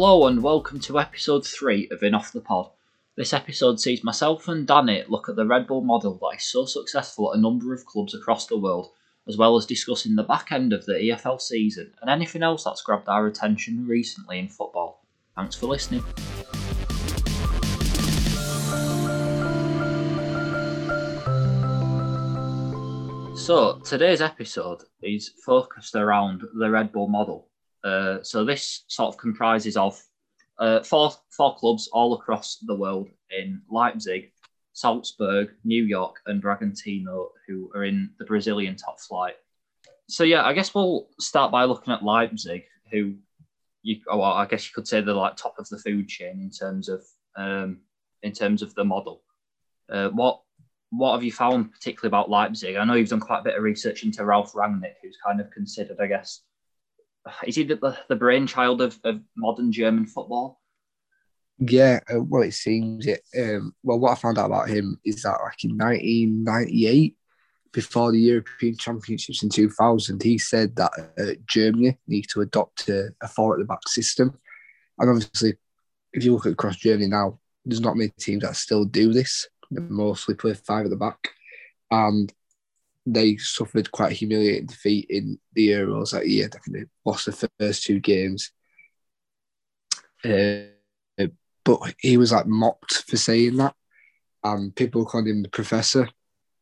Hello and welcome to episode 3 of In Off the Pod. This episode sees myself and Danny look at the Red Bull model that is so successful at a number of clubs across the world, as well as discussing the back end of the EFL season and anything else that's grabbed our attention recently in football. Thanks for listening. So, today's episode is focused around the Red Bull model. Uh, so, this sort of comprises of uh, four, four clubs all across the world in Leipzig, Salzburg, New York, and Bragantino, who are in the Brazilian top flight. So, yeah, I guess we'll start by looking at Leipzig, who you, I guess you could say they're like top of the food chain in terms of um, in terms of the model. Uh, what what have you found particularly about Leipzig? I know you've done quite a bit of research into Ralph Rangnick, who's kind of considered, I guess, is he the, the brainchild of, of modern German football? Yeah, uh, well, it seems it. Um, well, what I found out about him is that, like in 1998, before the European Championships in 2000, he said that uh, Germany needs to adopt a, a four at the back system. And obviously, if you look at across Germany now, there's not many teams that still do this. They mostly play five at the back. And they suffered quite a humiliating defeat in the Euros that year. Think they lost the first two games. Uh, but he was like mocked for saying that. And people called him the professor.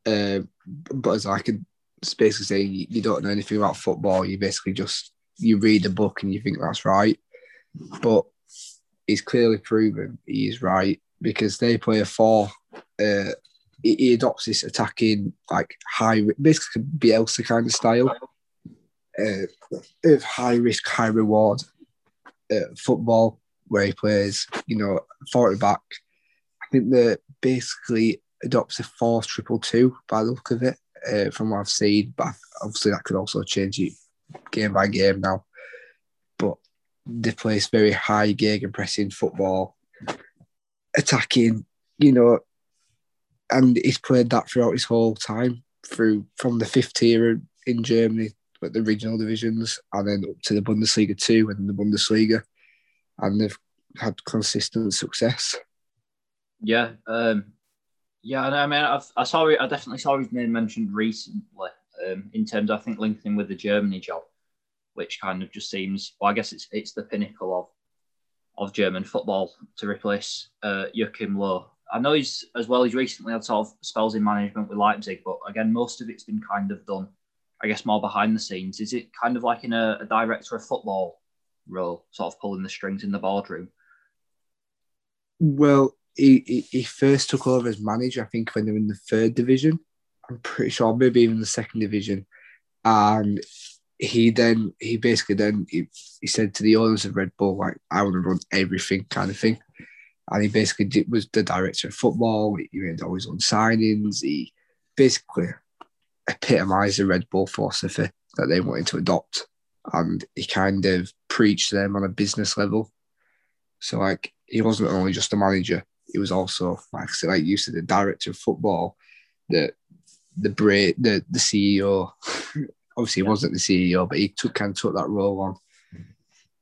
Uh, but as I could basically say, you, you don't know anything about football. You basically just you read a book and you think that's right. But he's clearly proven he's right because they play a four. Uh, he adopts this attacking, like high, risk, basically Bielsa kind of style uh, of high risk, high reward uh, football where he plays, you know, forward back. I think that basically adopts a four triple two by the look of it, uh, from what I've seen. But obviously, that could also change it game by game now. But they play very high gegenpressing football, attacking, you know, and he's played that throughout his whole time through from the fifth tier in Germany, but the regional divisions, and then up to the Bundesliga two and the Bundesliga, and they've had consistent success. Yeah, um, yeah, I mean, I've, I saw. I definitely saw his name mentioned recently um, in terms, of, I think, linking with the Germany job, which kind of just seems. Well, I guess it's it's the pinnacle of of German football to replace uh, Joachim Low I know he's as well. He's recently had sort of spells in management with Leipzig, but again, most of it's been kind of done, I guess, more behind the scenes. Is it kind of like in a, a director of football role, sort of pulling the strings in the boardroom? Well, he, he, he first took over as manager, I think, when they were in the third division. I'm pretty sure, maybe even the second division. And he then, he basically then, he, he said to the owners of Red Bull, like, I want to run everything kind of thing and he basically did, was the director of football. He made all his own signings. He basically epitomised the Red Bull philosophy that they wanted to adopt, and he kind of preached them on a business level. So, like, he wasn't only just a manager; he was also, like, like you said, the director of football, the the bra- the the CEO. Obviously, he wasn't the CEO, but he took kind of took that role on.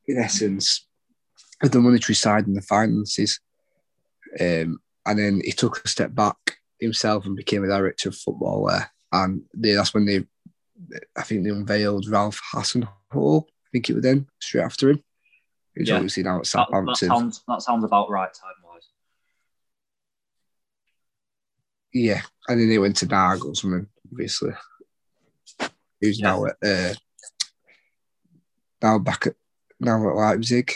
In mm-hmm. essence, the monetary side and the finances. Um, and then he took a step back himself and became a director of football there. And they, that's when they, I think they unveiled Ralph Hasenhüttl. I think it was then straight after him. He's yeah. obviously now at Southampton. That, that, sounds, that sounds about right time wise. Yeah, and then they went to Nagelsmann, obviously. Who's yeah. now at uh, now back at now at Leipzig.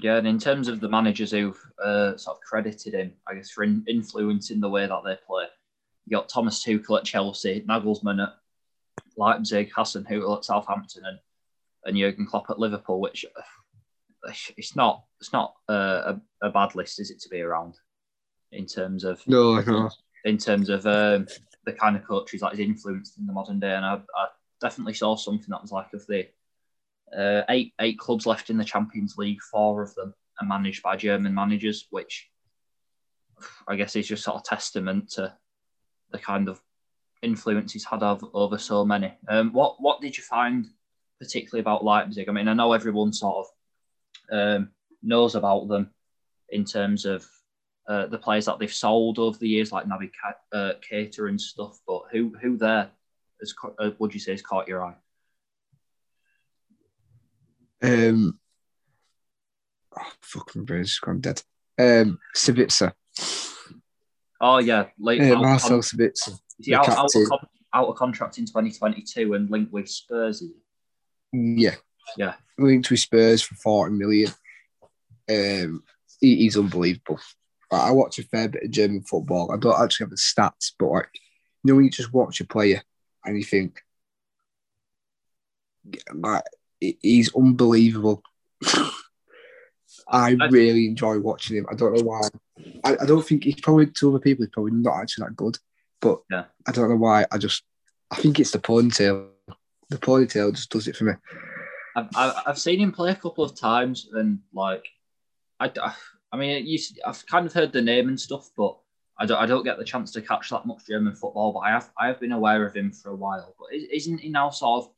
Yeah, and in terms of the managers who've uh, sort of credited him, I guess, for in- influencing the way that they play, you got Thomas Tuchel at Chelsea, Nagelsmann at Leipzig, Hasenhüttl at Southampton, and, and Jurgen Klopp at Liverpool. Which uh, it's not it's not uh, a, a bad list, is it, to be around in terms of no, no. in terms of um, the kind of coaches that is influenced in the modern day, and I, I definitely saw something that was like of the uh, eight eight clubs left in the Champions League. Four of them are managed by German managers, which I guess is just sort of testament to the kind of influence he's had over, over so many. Um, what what did you find particularly about Leipzig? I mean, I know everyone sort of um, knows about them in terms of uh, the players that they've sold over the years, like Naby uh, and stuff. But who who there has, uh, would you say has caught your eye? Um, oh, fuck, my brain's just gone dead. Um, Sabitzer. Oh yeah, like uh, Marcel Sabitzer. Is out, out, of, out of contract in 2022 and linked with Spurs? Yeah. Yeah. Linked with Spurs for 40 million. Um, he, he's unbelievable. I watch a fair bit of German football. I don't actually have the stats, but like, you know, when you just watch a player and you think, like, he's unbelievable. I really enjoy watching him. I don't know why. I, I don't think he's probably to other people. He's probably not actually that good, but yeah. I don't know why. I just I think it's the ponytail. The ponytail just does it for me. I've, I've seen him play a couple of times, and like I, I mean, you, I've kind of heard the name and stuff, but I don't, I don't get the chance to catch that much German football. But I have, I have been aware of him for a while. But isn't he now sort of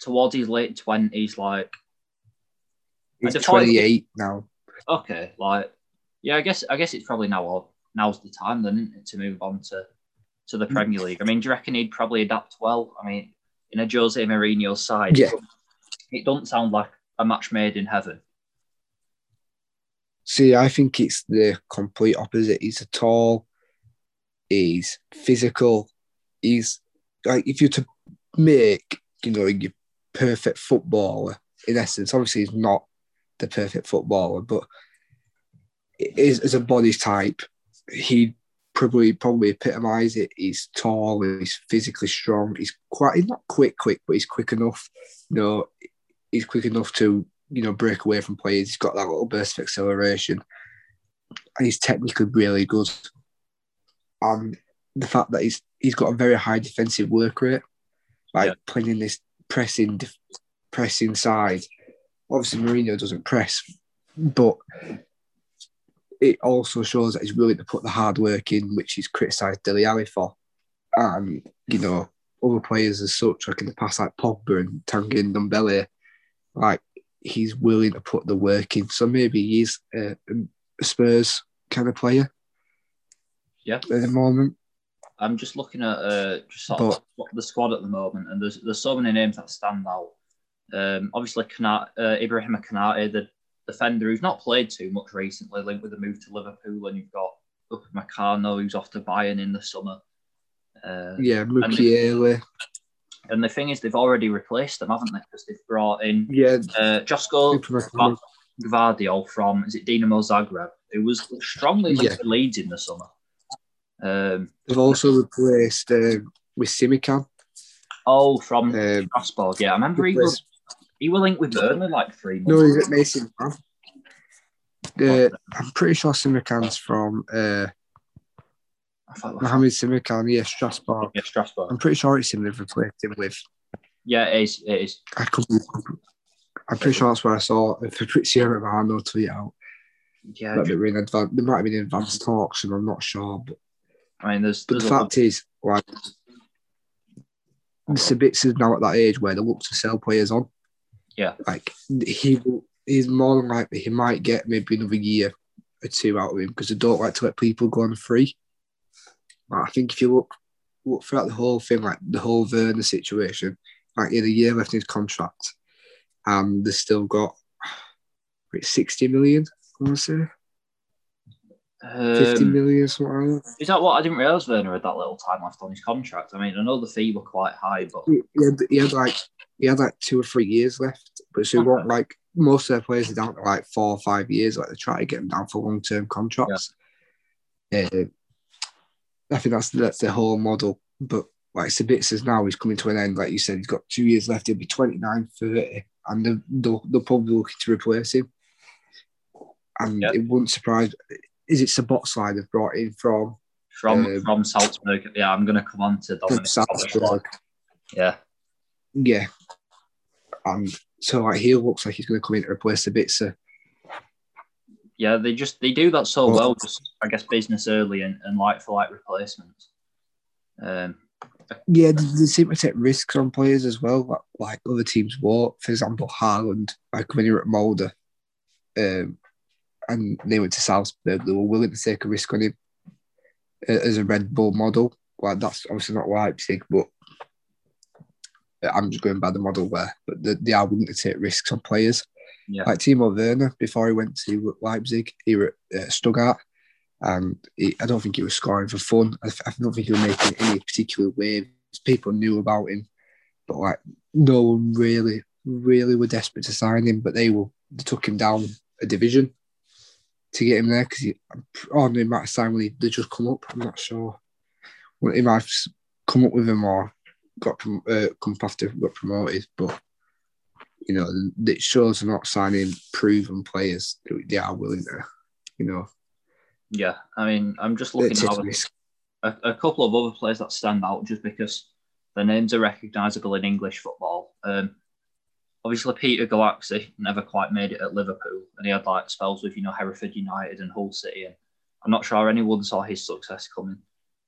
towards his late twenties? Like he's twenty eight now. Okay, like yeah, I guess, I guess it's probably now. Now's the time then to move on to to the Premier League. I mean, do you reckon he'd probably adapt well? I mean, in a Jose Mourinho side, yeah. it doesn't sound like a match made in heaven. See, I think it's the complete opposite. He's a tall, he's physical, he's like if you're to make, you know, your perfect footballer, in essence, obviously he's not the perfect footballer, but is as a body type, he probably probably epitomise it. He's tall, he's physically strong, he's quite he's not quick, quick, but he's quick enough. You know, he's quick enough to you know, break away from players. He's got that little burst of acceleration. And he's technically really good. And the fact that he's he's got a very high defensive work rate, like yeah. playing in this pressing pressing side. Obviously, Mourinho doesn't press, but it also shows that he's willing to put the hard work in, which he's criticised Dele Alli for. And you know, other players as such, like in the past, like Pogba and Tanguy Ndombele, like he's willing to put the work in. So maybe he's a, a Spurs kind of player. Yeah. At the moment. I'm just looking at uh, just sort but, of the squad at the moment, and there's there's so many names that stand out. Um, obviously, Kanat, uh, Ibrahim Konate, the defender who's not played too much recently, linked with the move to Liverpool, and you've got Upamecano who's off to Bayern in the summer. Uh, yeah, Mukiele. And the thing is, they've already replaced them, haven't they? Because they've brought in yeah, uh, Josko Gvardiol from is it Dinamo Zagreb, who was strongly linked yeah. to Leeds in the summer. Um, they've also replaced uh, with Simakan. Oh, from um, Strasbourg. Yeah, I remember he was he was linked with Burnley like three months. No, he's at Mason. Uh, I'm pretty sure Simakan from uh, Mohamed yeah, Strasbourg. Yeah, Strasbourg. I'm pretty sure it's him they've replaced him with. Yeah, it is. It is. I could, I'm pretty sure that's where I saw Fabrizio Romano tweet out. Yeah, that they were in advance. They might have been in advanced talks, and I'm not sure. But I mean, there's. But there's the fact is, like, is now at that age where they look to sell players on. Yeah, like he will. He's more than likely he might get maybe another year or two out of him because they don't like to let people go on free. I think if you look, look throughout the whole thing, like the whole Werner situation, like in a year left in his contract, and um, they've still got wait, 60 million, I want to say. Um, 50 million, something like that. Is that what I didn't realise Werner had that little time left on his contract? I mean, I know the fee were quite high, but he had, he had like he had like two or three years left, but so okay. want like most of their players are down to like four or five years. Like they try to get them down for long term contracts. Yeah. Uh, I think that's that's the whole model. But like Sabitzer's now, he's coming to an end. Like you said, he's got two years left. He'll be 29, 30, and they'll, they'll, they'll probably looking to replace him. And it wouldn't surprise. Is it Szoboszlai they've brought in from? From um, from Salzburg. Yeah, I'm going to come on to Dominic Salzburg. Yeah. Yeah. And so like he looks like he's going to come in to replace Sabitzer yeah, they just they do that so well. Just I guess business early and, and like for like replacements. Um, yeah, they, seem to take risks on players as well, like, like other teams won't. For example, Haaland, like when you're at Molde, um, and they went to Salzburg. They were willing to take a risk on him uh, as a Red Bull model. Well, that's obviously not Leipzig, but I'm just going by the model where, but they, they are willing to take risks on players. Yeah. Like Timo Werner, before he went to Leipzig, he was at uh, Stuttgart, and he, I don't think he was scoring for fun. I, I don't think he was making any particular waves. People knew about him, but like no one really, really were desperate to sign him. But they will they took him down a division to get him there because he, oh, no, might have signed when he they just come up. I'm not sure. Well, he might have come up with him or got uh, come after got promoted, but you know, it shows they're not signing proven players. They are willing to, you know. Yeah, I mean, I'm just looking at a, a, couple of other players that stand out just because their names are recognisable in English football. Um, obviously, Peter Gulácsi never quite made it at Liverpool, and he had like spells with you know Hereford United and Hull City, and I'm not sure anyone saw his success coming.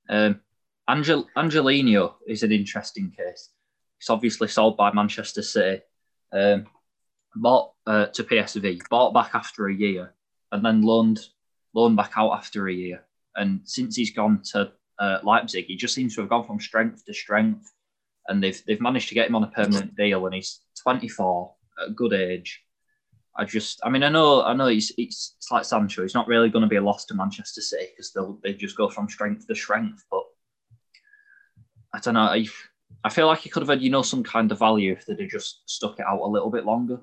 Um, Angel Angelino is an interesting case. He's obviously sold by Manchester City, um, bought uh, to PSV, bought back after a year, and then loaned loaned back out after a year. And since he's gone to uh, Leipzig, he just seems to have gone from strength to strength. And they've they've managed to get him on a permanent deal, and he's 24, at a good age. I just, I mean, I know, I know, he's it's, it's like Sancho. He's not really going to be a loss to Manchester City because they'll they just go from strength to strength. But I don't know. I, I feel like he could have had, you know, some kind of value if they'd have just stuck it out a little bit longer.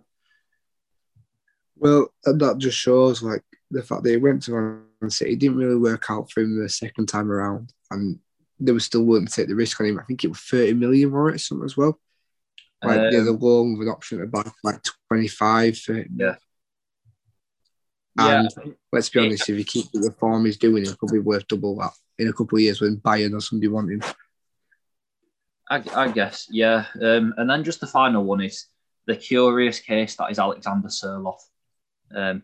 Well, that just shows like the fact that he went to Man City didn't really work out for him the second time around, and they were still willing to take the risk on him. I think it was thirty million or it something as well. Like um, yeah, the loan with an option to buy like twenty five. Yeah. And yeah. let's be honest, if he keeps the form he's doing, he'll probably worth double that in a couple of years when Bayern or somebody want him. I, I guess, yeah. Um, and then just the final one is the curious case that is Alexander Sørloth. Um,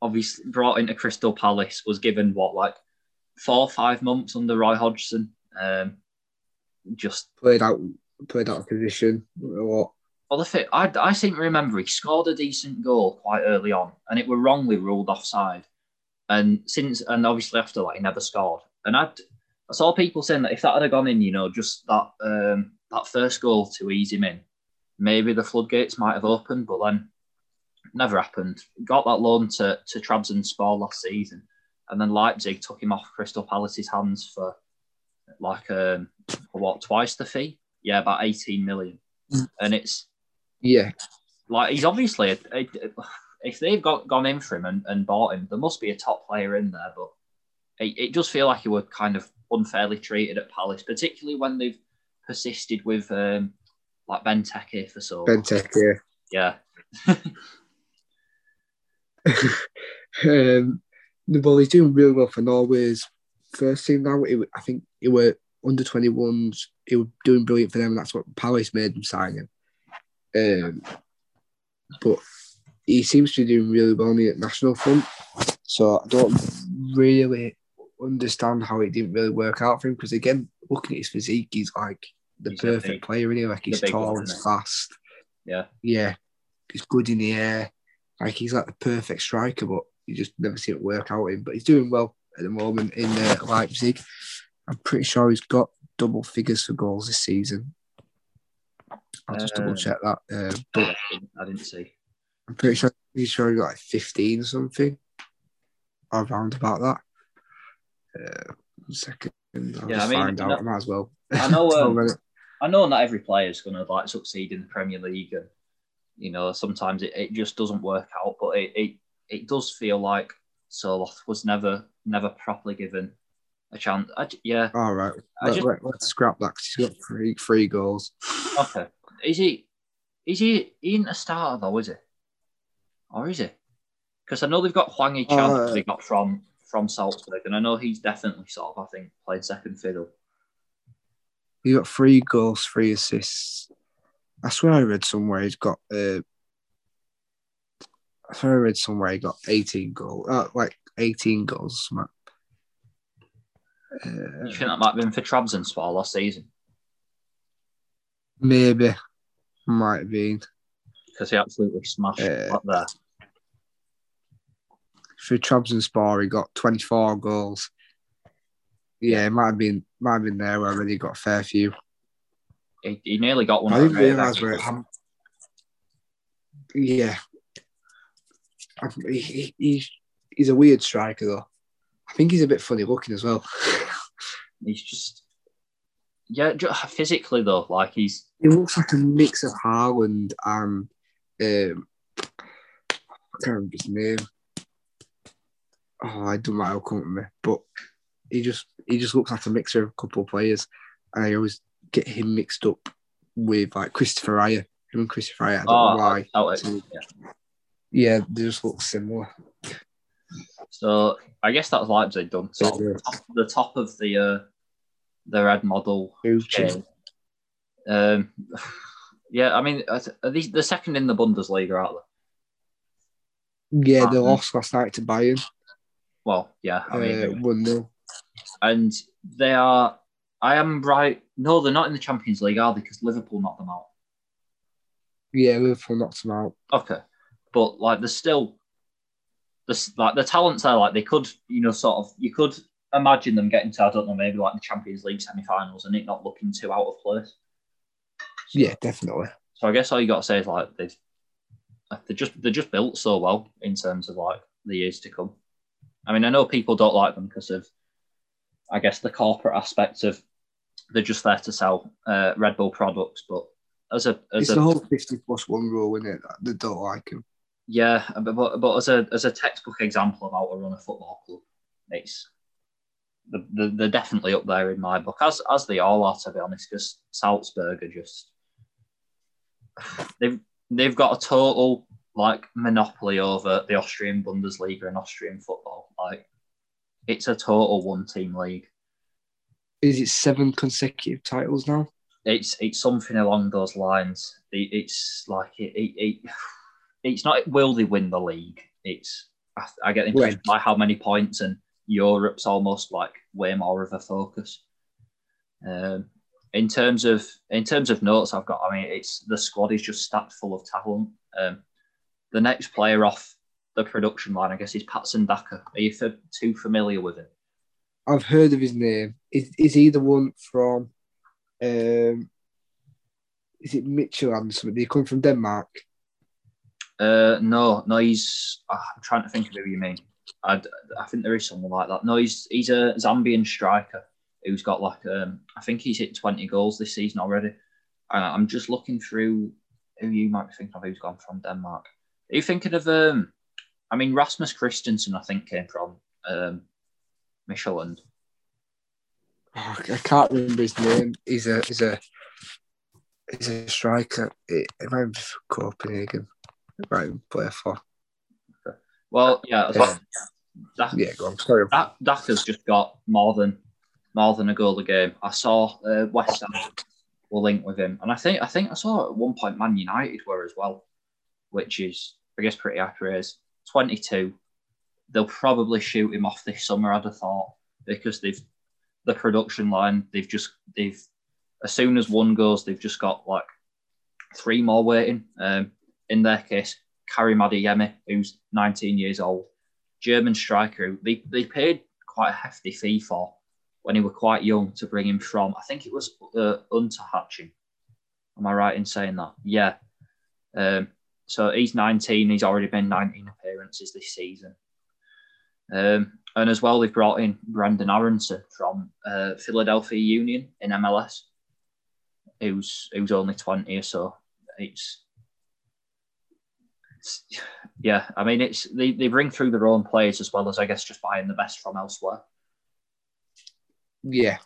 obviously, brought into Crystal Palace, was given what, like four or five months under Roy Hodgson. Um, just played out, played out of position. Or what? Well, the I, I seem to remember he scored a decent goal quite early on, and it were wrongly ruled offside. And since, and obviously after that, he never scored. And I'd I saw people saying that if that had gone in, you know, just that um, that first goal to ease him in, maybe the floodgates might have opened, but then never happened. Got that loan to to Trabzonspor last season, and then Leipzig took him off Crystal Palace's hands for like um, for what twice the fee? Yeah, about eighteen million, mm. and it's yeah, like he's obviously a, a, if they've got gone in for him and, and bought him, there must be a top player in there, but it, it does feel like he were kind of unfairly treated at Palace, particularly when they've persisted with um, like Benteke for so. Benteke, yeah. um, well, he's doing really well for Norway's first team now. It, I think it were under 21s. He was doing brilliant for them, and that's what Palace made him sign him. Um, but he seems to be doing really well on the national front. So I don't really understand how it didn't really work out for him because again, looking at his physique, he's like the he's perfect big, player in here. Like he's tall and fast. Yeah. Yeah. He's good in the air. Like he's like the perfect striker, but you just never see it work out in. Him. But he's doing well at the moment in uh, Leipzig. I'm pretty sure he's got double figures for goals this season. I'll just double check that. Uh, but I didn't see. I'm pretty sure he's sure he got like 15 or something. Around about that. Uh, second, I'll yeah, I mean, find out. I might as well. I know. Um, I know not every player is going to like succeed in the Premier League, and you know sometimes it, it just doesn't work out. But it, it it does feel like Sørloth was never never properly given a chance. I, yeah. All right. Let, just, let, us scrap that he's got three three goals. Okay. Is he? Is he, he in a starter though? Is he? Or is he? Because I know they've got Hwang Hee-chan uh, they got from from Salzburg, and I know he's definitely sort of, I think, played second fiddle. He got three goals, three assists. I swear I read somewhere he's got. Uh, I swear I read somewhere he got eighteen goals, uh, like eighteen goals. Uh, you think that might have been for Trabzonspor last season? Maybe, might have been because he absolutely smashed uh, up there. for Trabzonspor, he got 24 goals. Yeah, it might have been might have been there where he got a fair few. He, he nearly got one. I didn't realise where. Ham- yeah, he, he, he's a weird striker though. I think he's a bit funny looking as well. He's just yeah, ju- physically though, like he's he looks like a mix of Haaland and um, I can't remember his name. Oh, I don't know how come with me, but he just he just looks like a mixture of a couple of players, and I always get him mixed up with like Christopher Raya. Him and Christopher Raya. I don't oh, know why. Yeah. Yeah, they just look similar. So I guess that's Leipzig done. So Yeah. top- the top of the uh, the red model. Um, yeah, I mean, are th- are the second in the Bundesliga, aren't they? Yeah, they Um, lost last night to Bayern. Well, yeah, I mean, Uh, one 0 and they are. I am right. No, they're not in the Champions League, are they? Because Liverpool knocked them out. Yeah, Liverpool knocked them out. Okay, but like, there's still, there's like the talents there. Like they could, you know, sort of, you could imagine them getting to, I don't know, maybe like the Champions League semi-finals, and it not looking too out of place. So- Yeah, definitely. So I guess all you got to say is like they've they just they're just built so well in terms of like the years to come. I mean, I know people don't like them because of, I guess, the corporate aspect of they're just there to sell uh, Red Bull products. But as a as It's a the whole 50 plus one rule, isn't it? that They don't like him. Yeah, but, but as a as a textbook example of how to run a football club, it's the, the, they're definitely up there in my book, as as they all are to be honest. Because Salzburg are just they've they've got a total like monopoly over the Austrian Bundesliga and Austrian football. Like it's a total one team league. Is it seven consecutive titles now? It's it's something along those lines. It, it's like it, it, it it's not will they win the league. It's I, I get the impression by how many points and Europe's almost like way more of a focus. Um, in terms of in terms of notes I've got, I mean, it's the squad is just stacked full of talent. Um, the next player off the production line, I guess, is Patson Daka. Are you f- too familiar with him? I've heard of his name. Is, is he the one from, um, is it Midtjylland or something? He come from Denmark? Uh, no, no, he's. ah, I'm trying to think of who you mean. I, I think there is someone like that. No, he's he's a Zambian striker who's got like um. I think he's hit 20 goals this season already. I'm just looking through who you might be thinking of who's gone from Denmark. Are you thinking of um? I mean Rasmus Kristensen, I think came from um, Midtjylland. Oh, I can't remember his name. He's a he's a he's a striker. It, it might be Copenhagen. Even play for. Well, yeah, as well, that, Yeah, go on. Sorry. Dak- Daka's just got more than more than a goal a game. I saw uh, West Ham were linked with him, and I think I think I saw at one point Man United were as well, which is I guess pretty praise. Twenty two, they'll probably shoot him off this summer. I'd have thought because they've the production line. They've just they've as soon as one goes, they've just got like three more waiting. Um, in their case, Karim Adeyemi, who's 19 years old, German striker. who They they paid quite a hefty fee for when he were quite young to bring him from. I think it was uh, Unterhaching. Am I right in saying that? Yeah. Um, so he's 19. He's already been 19 appearances this season. Um, and as well, they've brought in Brenden Aaronson from uh, Philadelphia Union in MLS, who's who's only 20 or so. It's yeah, I mean, it's they, they bring through their own players as well as I guess just buying the best from elsewhere. Yeah.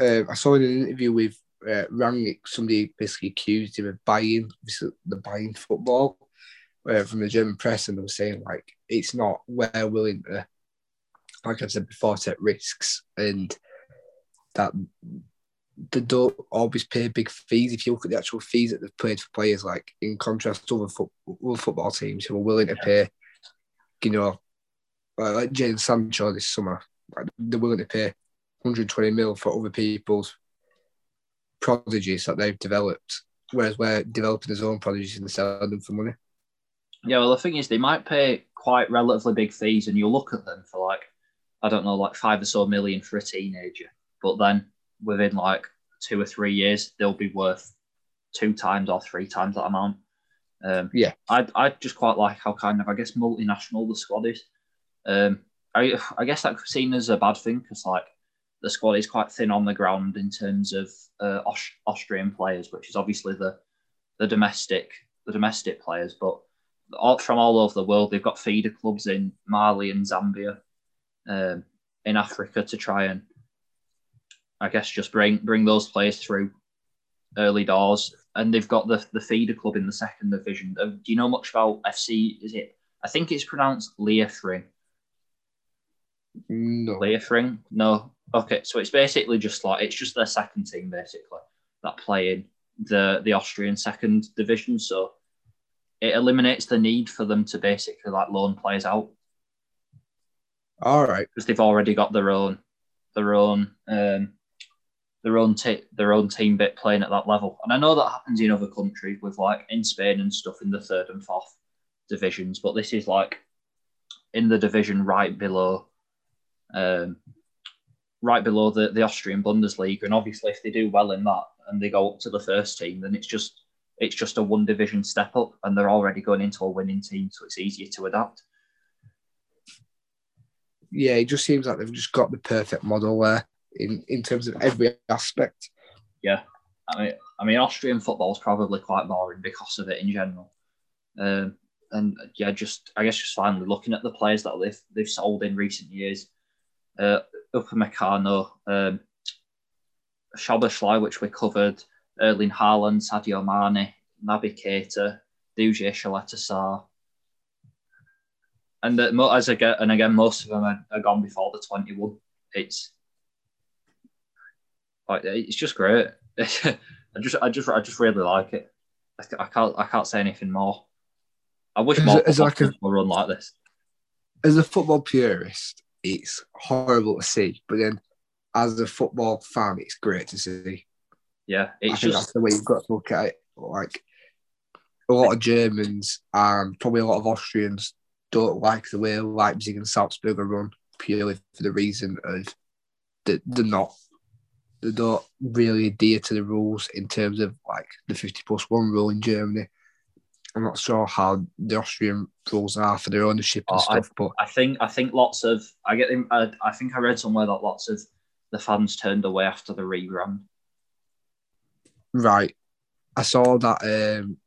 Uh, I saw in an interview with uh, Rangnick, somebody basically accused him of buying the buying football uh, from the German press, and they were saying like it's not we're willing to, like I've said before, take risks, and that they don't always pay big fees. If you look at the actual fees that they've paid for players, like in contrast to other, foot, other football teams who are willing to pay, you know, like, like Jadon Sancho this summer, like, they're willing to pay 120 mil for other people's prodigies that they've developed, whereas we're developing his own prodigies and selling them for money. Yeah, well, the thing is, they might pay quite relatively big fees, and you look at them for like, I don't know, like five or so million for a teenager, but then within like two or three years, they'll be worth two times or three times that amount. Um, Yeah. I I just quite like how kind of I guess multinational the squad is. Um, I I guess that's seen as a bad thing because like the squad is quite thin on the ground in terms of uh, Aus- Austrian players, which is obviously the the domestic the domestic players, but all, from all over the world, they've got feeder clubs in Mali and Zambia, um, in Africa to try and I guess just bring bring those players through early doors. And they've got the the feeder club in the second division. Uh, do you know much about FC? Is it? I think it's pronounced Liefering. No. Liefering? No. Okay, so it's basically just like it's just their second team basically that play in the the Austrian second division. So it eliminates the need for them to basically like loan players out All right. because they've already got their own their own um, their own t- their own team bit playing at that level. And I know that happens in other countries with like in Spain and stuff in the third and fourth divisions, but this is like in the division right below um, right below the, the Austrian Bundesliga. And obviously if they do well in that and they go up to the first team, then it's just it's just a one division step up and they're already going into a winning team, so it's easier to adapt. Yeah, it just seems like they've just got the perfect model there in, in terms of every aspect. Yeah, I mean, I mean, Austrian football is probably quite boring because of it in general. Um, and yeah, just I guess just finally looking at the players that they've they've sold in recent years, uh, Upamecano, um, Szoboszlai, which we covered, Erling Haaland, Sadio Mane, Naby Keita, Duje Ćaleta and the, mo- as again, and again, most of them are, are gone before the twenty one. It's like it's just great. I just, I just, I just really like it. I, I can't, I can't say anything more. I wish Is more is like a- run like this. As a football purist, it's horrible to see, but then as a football fan, it's great to see. Yeah, I it's think just that's the way you've got to look at it. Like a lot of Germans and probably a lot of Austrians don't like the way Leipzig and Salzburg are run purely for the reason of that they're not they don't really adhere to the rules in terms of like the 50 plus one rule in Germany. I'm not sure how the Austrian rules are for their ownership and Oh, I- stuff, but I think I think lots of I get them. I, I think I read somewhere that lots of the fans turned away after the rerun. Right. I saw that um,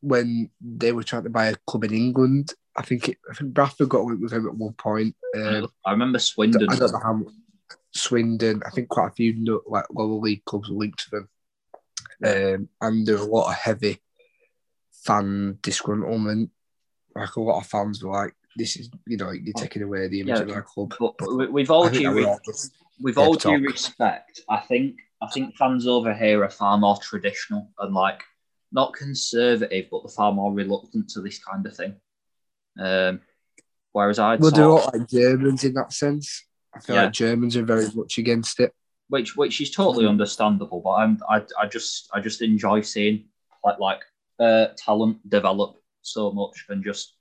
when they were trying to buy a club in England. I think it, I think Bradford got linked with him at one point. Um, I remember Swindon. I don't know how much. Swindon. I think quite a few no- like lower league clubs linked to them, um, and there's a lot of heavy fan disgruntlement. Like a lot of fans were like, "This is you know you're taking away the image Yeah, of our club." But we- we've all due re- all with all due respect, I think I think fans over here are far more traditional and like not conservative, but they're far more reluctant to this kind of thing. Um, whereas I'd Well, they're all like Germans in that sense. I feel Yeah. like Germans are very much against it. which which is totally understandable, but I'm I, I just I just enjoy seeing like like uh, talent develop so much and just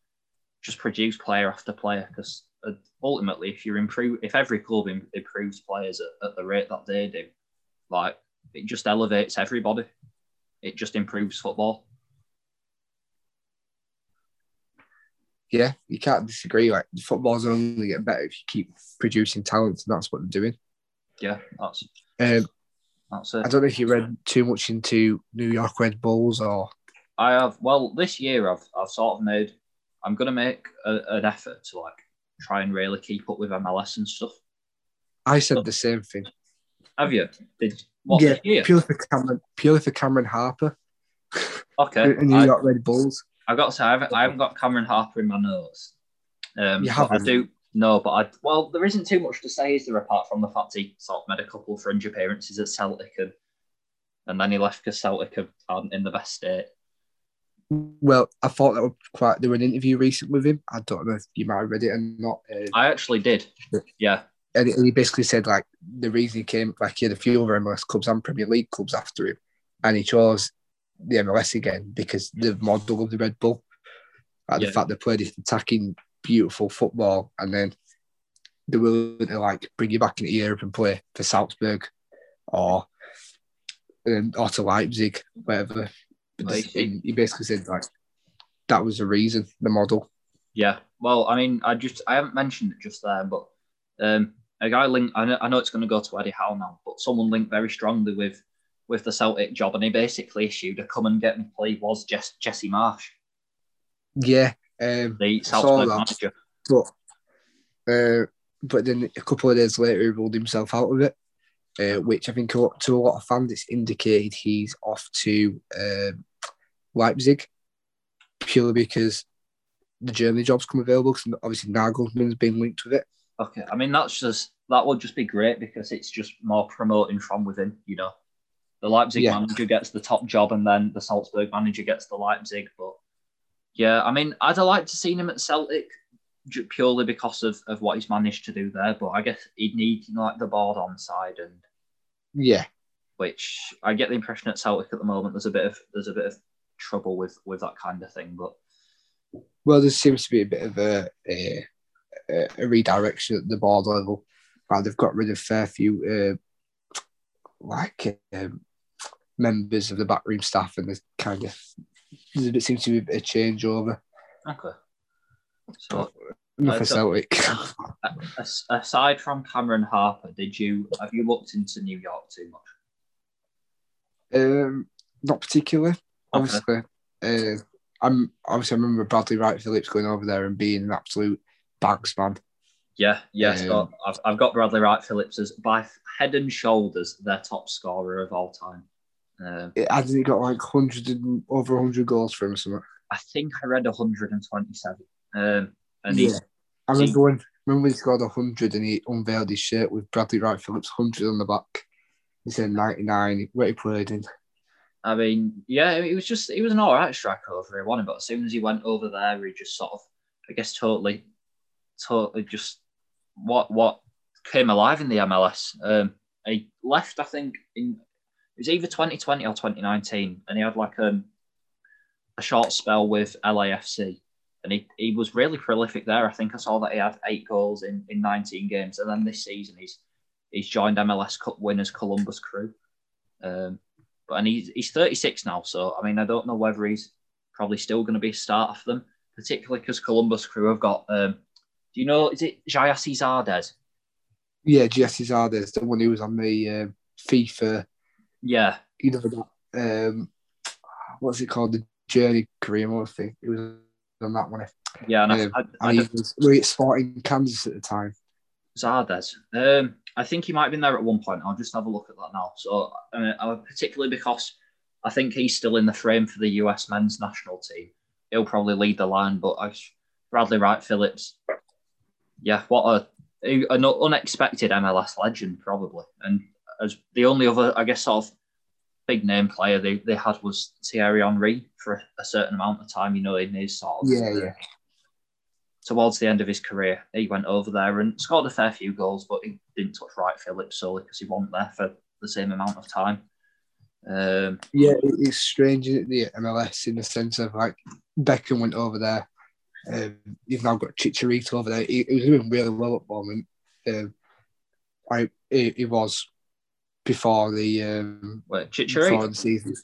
just produce player after player because uh, ultimately if you improve if every club improves players at, at the rate that they do, like it just elevates everybody. It just improves football. Yeah, you can't disagree. Like football's only get better if you keep producing talent, and that's what they're doing. Yeah, that's Um, that's I don't know if you read too much into New York Red Bulls or I have well this year I've I've sort of made I'm gonna make a, an effort to like try and really keep up with MLS and stuff. I said the same thing. Have you? Did what yeah, purely for Cameron, purely for Cameron Harper, Okay. New I, York Red Bulls. I got to say I haven't, I haven't got Cameron Harper in my notes. Um, You I haven't? do no, but I well there isn't too much to say, is there? Apart from the fact he sort of made a couple of fringe appearances at Celtic and and then he left because Celtic aren't in the best state. Well, I thought that was quite. There was an interview recent with him. I don't know if you might have read it or not. Uh, I actually did. Yeah. and he basically said like the reason he came, like he had a few other MLS clubs and Premier League clubs after him, and he chose the MLS again because the model of the Red Bull. Like Yeah. the fact they play this attacking, beautiful football, and then they're willing to like bring you back into Europe and play for Salzburg or um, or to Leipzig, whatever. But Well, this- it- he basically said like that was the reason, the model. Yeah. Well, I mean, I just I haven't mentioned it just there, but um, a guy linked. I know, I know it's going to go to Eddie Howe now, but someone linked very strongly with with the Celtic job, and he basically issued a come and get me plea was Jess, Jesse Marsch, Yeah, um, the Salzburg manager. but uh, but then a couple of days later he ruled himself out of it, uh, which I think to a lot of fans it's indicated he's off to um Leipzig purely because the Germany job's come available. Because obviously Nagelsmann's been linked with it. Okay, I mean that's just that would just be great because it's just more promoting from within. You know, the Leipzig Yeah. manager gets the top job, and then the Salzburg manager gets the Leipzig. But yeah, I mean, I'd have liked to seen him at Celtic purely because of, of what he's managed to do there. But I guess he'd need you know, like the board on side, and Yeah, which I get the impression at Celtic at the moment there's a bit of there's a bit of trouble with with that kind of thing. But well, there seems to be a bit of a a, a redirection at the board level. Like they've got rid of fair few uh, like um, members of the backroom staff, and there's kind of there seems to be a changeover. okay. So Enough Uh, Celtic. Aside from Cameron Harper, did you have you looked into New York too much? um, not particularly. Okay. Obviously, uh, I'm obviously I remember Bradley Wright Phillips going over there and being an absolute banks man. Yeah, yeah. Um, I've, I've got Bradley Wright Phillips as by head and shoulders their top scorer of all time. Um, It hasn't he got like hundred and over hundred goals for him or something. I think I read 127. Um, and he's I remember when remember when he scored hundred and he unveiled his shirt with Bradley Wright Phillips hundred on the back. He said ninety nine. Where he played in. I mean, yeah, it was just he was an all right striker over here, wasn't he? But as soon as he went over there, he just sort of, I guess, totally, totally just what what came alive in the MLS. Um, he left, I think, in was either 2020 or 2019, and he had like um, a short spell with LAFC, and he, he was really prolific there. I think I saw that he had eight goals in, in 19 games, and then this season he's he's joined MLS Cup winners Columbus Crew. Um, but and he's he's 36 now, so I mean I don't know whether he's probably still going to be a starter for them, particularly because Columbus Crew have got. Um, do you know is it Gyasi Zardes? Yeah, Gyasi Zardes, the one who was on the um FIFA. Yeah, You know that. Um, what's it called? The Journey Career Mode thing. It was on that one. yeah, and I, Um, I, I, he was were at Sporting Kansas at the time. Zardes. Um, I think he might have been there at one point. I'll just have a look at that now. So, uh, uh, particularly because I think he's still in the frame for the US men's national team. He'll probably lead the line, but I, Bradley Wright Phillips, yeah, what a, an unexpected MLS legend, probably. And as the only other, I guess, sort of big name player they, they had was Thierry Henry for a certain amount of time, you know, in his sort of Yeah, yeah. towards the end of his career, he went over there and scored a fair few goals, but he didn't touch Wright Phillips solely because he wasn't there for the same amount of time. Um, Yeah, it's strange isn't the MLS in the sense of like Beckham went over there. Um, you've now got Chicharito over there. He, he was doing really well at the moment. Um, I he, he was before the um, wait, before the season.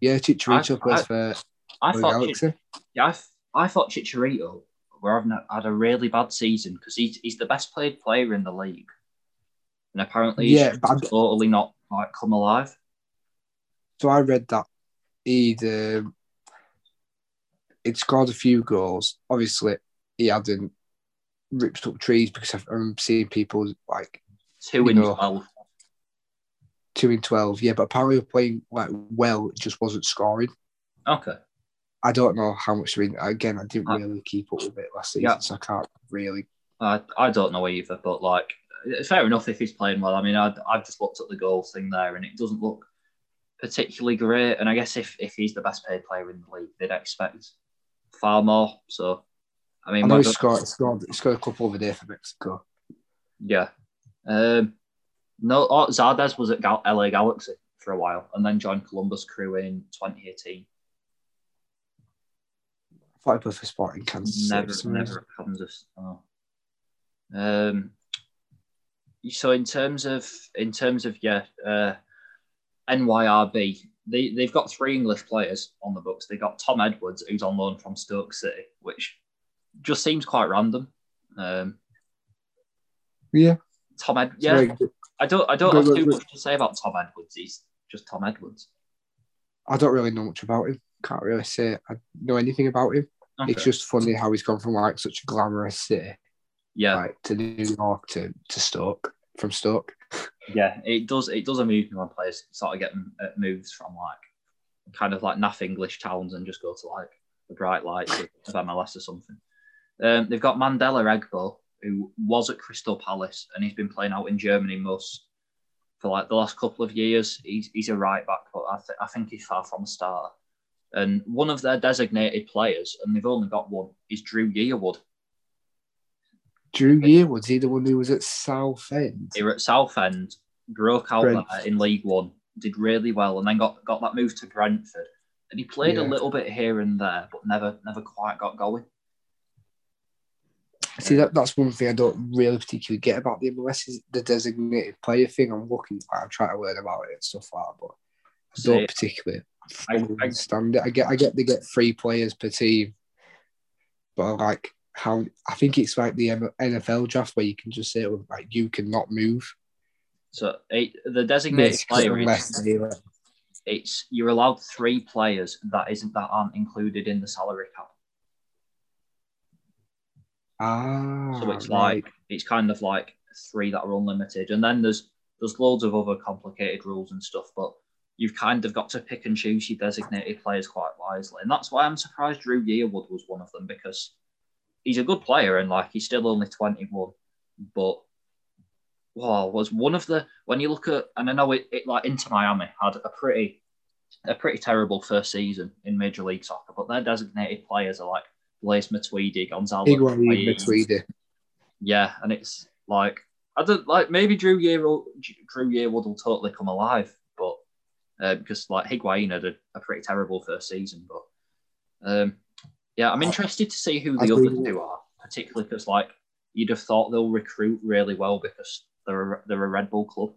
Yeah, Chicharito I- plays I- for I thought, Galaxy. yeah, I, f- I thought Chicharito were having a, had a really bad season because he's, he's the best played player in the league, and apparently he's Yeah, I'm- totally not like come alive. So I read that he'd um, he'd scored a few goals. Obviously, he hadn't ripped up trees because I've- I'm seeing people like Two in know, twelve. Two in twelve. Yeah, but apparently playing like well, it just wasn't scoring. Okay. I don't know how much. I mean, again, I didn't Uh, really keep up with it last season, yeah. so I can't really. I, I don't know either, but like, fair enough if he's playing well. I mean, I, I've just looked at the goals thing there, and it doesn't look particularly great. And I guess if, if he's the best paid player in the league, they'd expect far more. So, I mean, I know he scored, scored, he scored a couple over there for Mexico. yeah. Um, no, oh, Zardes was at Gal- LA Galaxy for a while, and then joined Columbus Crew in 2018. I thought he played for Sporting Kansas. Never, for some reason. never at Kansas. Oh. Um. So in terms of in terms of yeah, uh, NYRB, they they've got three English players on the books. They got Tom Edwards, who's on loan from Stoke City, which just seems quite random. Um, Yeah, Tom Ed, it's yeah. I don't I don't have too much to say about Tom Edwards. He's just Tom Edwards. I don't really know much about him. Can't really say I know anything about him. Okay. It's just funny how he's gone from like such a glamorous city, yeah, like to New York to, to Stoke, from Stoke. yeah. It does it does amuse me when players sort of get uh, moves from like kind of like naff English towns and just go to like the bright lights of, of MLS or something. Um, they've got Mandela Egbo, who was at Crystal Palace and he's been playing out in Germany most for like the last couple of years. He's, he's a right back, but I, th- I think he's far from a starter. And one of their designated players, and they've only got one, is Dru Yearwood. Dru Yearwood's he the one who was at Southend? He was at Southend, broke out there in League One, did really well, and then got, got that move to Brentford. And he played a little bit here and there, but never never quite got going. See that that's one thing I don't really particularly get about the MLS is the designated player thing. I'm looking, I'm trying to learn about it and stuff like that, but I don't particularly I- fully I- understand it. I get, I get they get three players per team, but I like how I think it's like the NFL draft where you can just say like you cannot move. So it, the designated player is unless they, like, it's you're allowed three players that isn't that aren't included in the salary cap. Ah, So it's right. like it's kind of like three that are unlimited, and then there's there's loads of other complicated rules and stuff. But you've kind of got to pick and choose your designated players quite wisely, and that's why I'm surprised Dru Yearwood was one of them because he's a good player and like he's still only 21, but wow, was one of the when you look at and I know it, it like Inter Miami had a pretty a pretty terrible first season in Major League Soccer, but their designated players are like Blaise Matuidi, Gonzalo. Higuain, Matuidi. yeah, and it's like I don't like maybe Dru Year Dru Yearwood will totally come alive, but uh, because like Higuain had a, a pretty terrible first season, but um, yeah, I'm interested to see who I the other think- two are, particularly because like you'd have thought they'll recruit really well because they're a, they're a Red Bull club.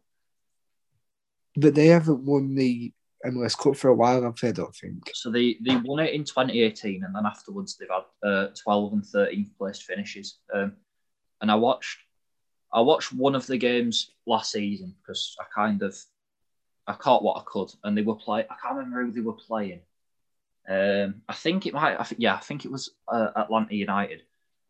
But they haven't won the MLS Cup for a while, have they? I don't think. So they they won it in 2018, and then afterwards they've had uh, 12 and 13th placed finishes. Um, and I watched I watched one of the games last season because I kind of I caught what I could, and they were play. I can't remember who they were playing. Um, I think it might. I think, yeah, I think it was uh, Atlanta United,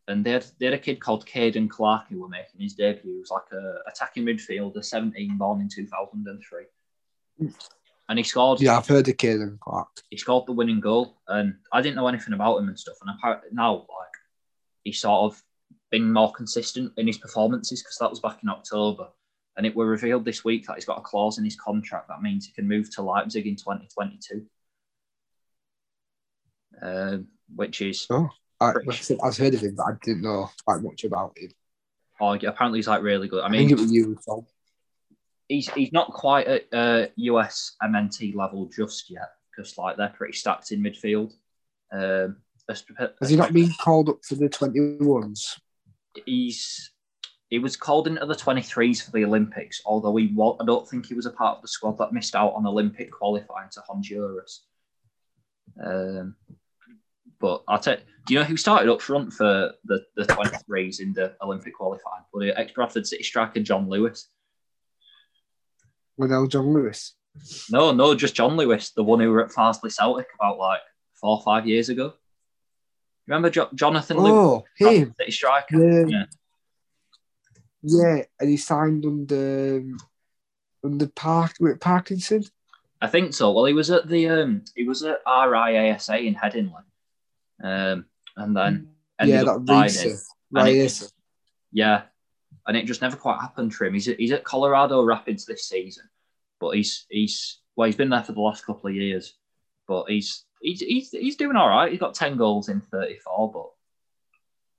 and they had they had a kid called Caden Clark who were making his debut. He was like a attacking midfielder, 17, born in 2003, and he scored Yeah, I've heard of Caden Clark. he scored the winning goal, and I didn't know anything about him and stuff. And apparently now, like, he's sort of been more consistent in his performances because that was back in October, and it were revealed this week that he's got a clause in his contract that means he can move to Leipzig in 2022, um, which is Oh, I, Pretty like I said, I've heard of him, but I didn't know quite much about him. oh, apparently he's like really good. I I, mean, think it was you, Tom. He's he's not quite at uh, US MNT level just yet because like they're pretty stacked in midfield. Um, Has he not been called up for the 21s? he's he was called into the 23s for the Olympics, although he was, I don't think he was a part of the squad that missed out on Olympic qualifying to Honduras. Um, but I'll tell do you know who started up front for the, the 23s in the Olympic qualifying? Well, the ex Bradford City striker John Lewis. Liddell John Lewis. No, no, just John Lewis, the one who were at Farsley Celtic about like four or five years ago. Remember jo- Jonathan Lewis, Oh, him. City striker? Yeah. Yeah. Yeah, and he signed under under Park with Parkinson. I think so. Well, he was at the um, he was at RIASA in Headingley, um, and then yeah, that. Reese. Right, Yeah, and it just never quite happened for him. He's at, he's at Colorado Rapids this season, but he's he's well, he's been there for the last couple of years, but he's he's he's, he's doing all right. He's got ten goals in thirty four, but.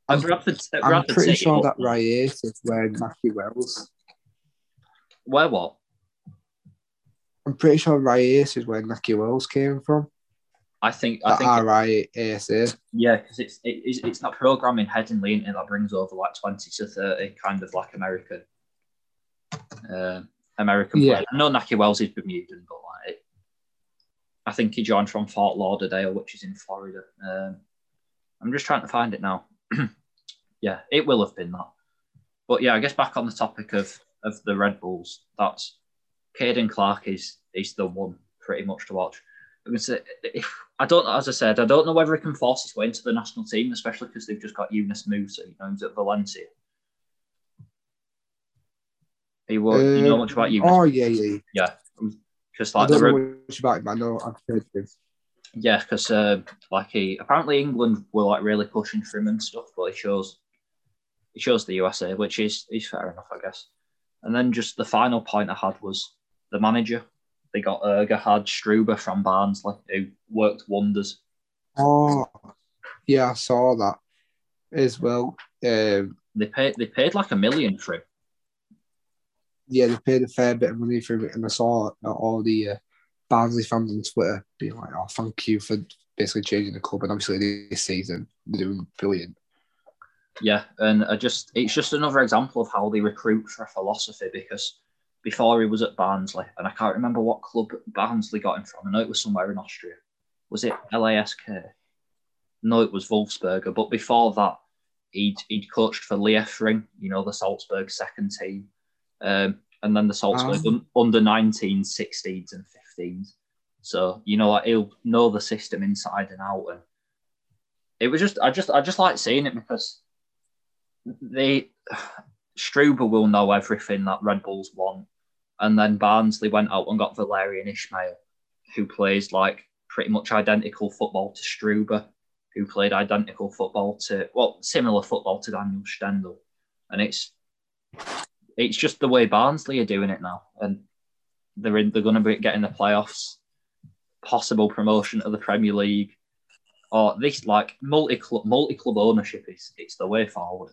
I'm- Bradford, I'm pretty City, sure that Reyes is where Nahki Wells. Where what? I'm pretty sure Reyes is where Nahki Wells came from. I think I think RIASA. yeah, because it's it, it's it's that program in and that brings over like twenty to thirty kind of like American, uh, American Yeah. players. I know Nahki Wells is Bermudan, but like it, I think he joined from Fort Lauderdale, which is in Florida. Um, I'm just trying to find it now. yeah, it will have been that. But yeah, I guess back on the topic of of the Red Bulls, that's Caden Clark is is the one pretty much to watch. I'm if I don't as I said, I don't know whether he can force his way into the national team, especially because they've just got Yunus Musah, you know, he's at Valencia. You, wo- you know Uh, much about Yunus? Oh yeah, yeah. yeah. Because I like don't the know much about him. I know I've heard of him. Yeah, because uh, like he apparently England were like really pushing for him and stuff, but he chose he chose the USA, which is is fair enough, I guess. And then just the final point I had was the manager. They got uh, Gerhard Struber from Barnsley, who worked wonders. Oh, yeah, I saw that as well. Um, They paid they paid like a million for him. yeah, they paid a fair bit of money for it, and I saw all the uh, Barnsley fans on Twitter being like, "Oh, thank you for basically changing the club." And obviously, this season they're doing brilliant. Yeah, and I just it's just another example of how they recruit for a philosophy because before he was at Barnsley, and I can't remember what club Barnsley got him from. I know it was somewhere in Austria. Was it LASK? No, it was Wolfsberger. But before that, he'd he'd coached for Liefering, you know, the Salzburg second team, um, and then the Salzburg un- under 19s, 16s, and 15s. So you know, like he'll know the system inside and out, and it was just I just I just like seeing it because they Struber will know everything that Red Bulls want, and then Barnsley went out and got Valérien Ismaël, who plays like pretty much identical football to Struber, who played identical football to well similar football to Daniel Stendel, and it's it's just the way Barnsley are doing it now, and they're in, they're going to be getting the playoffs, possible promotion to the Premier League, or this like multi club multi club ownership is it's the way forward.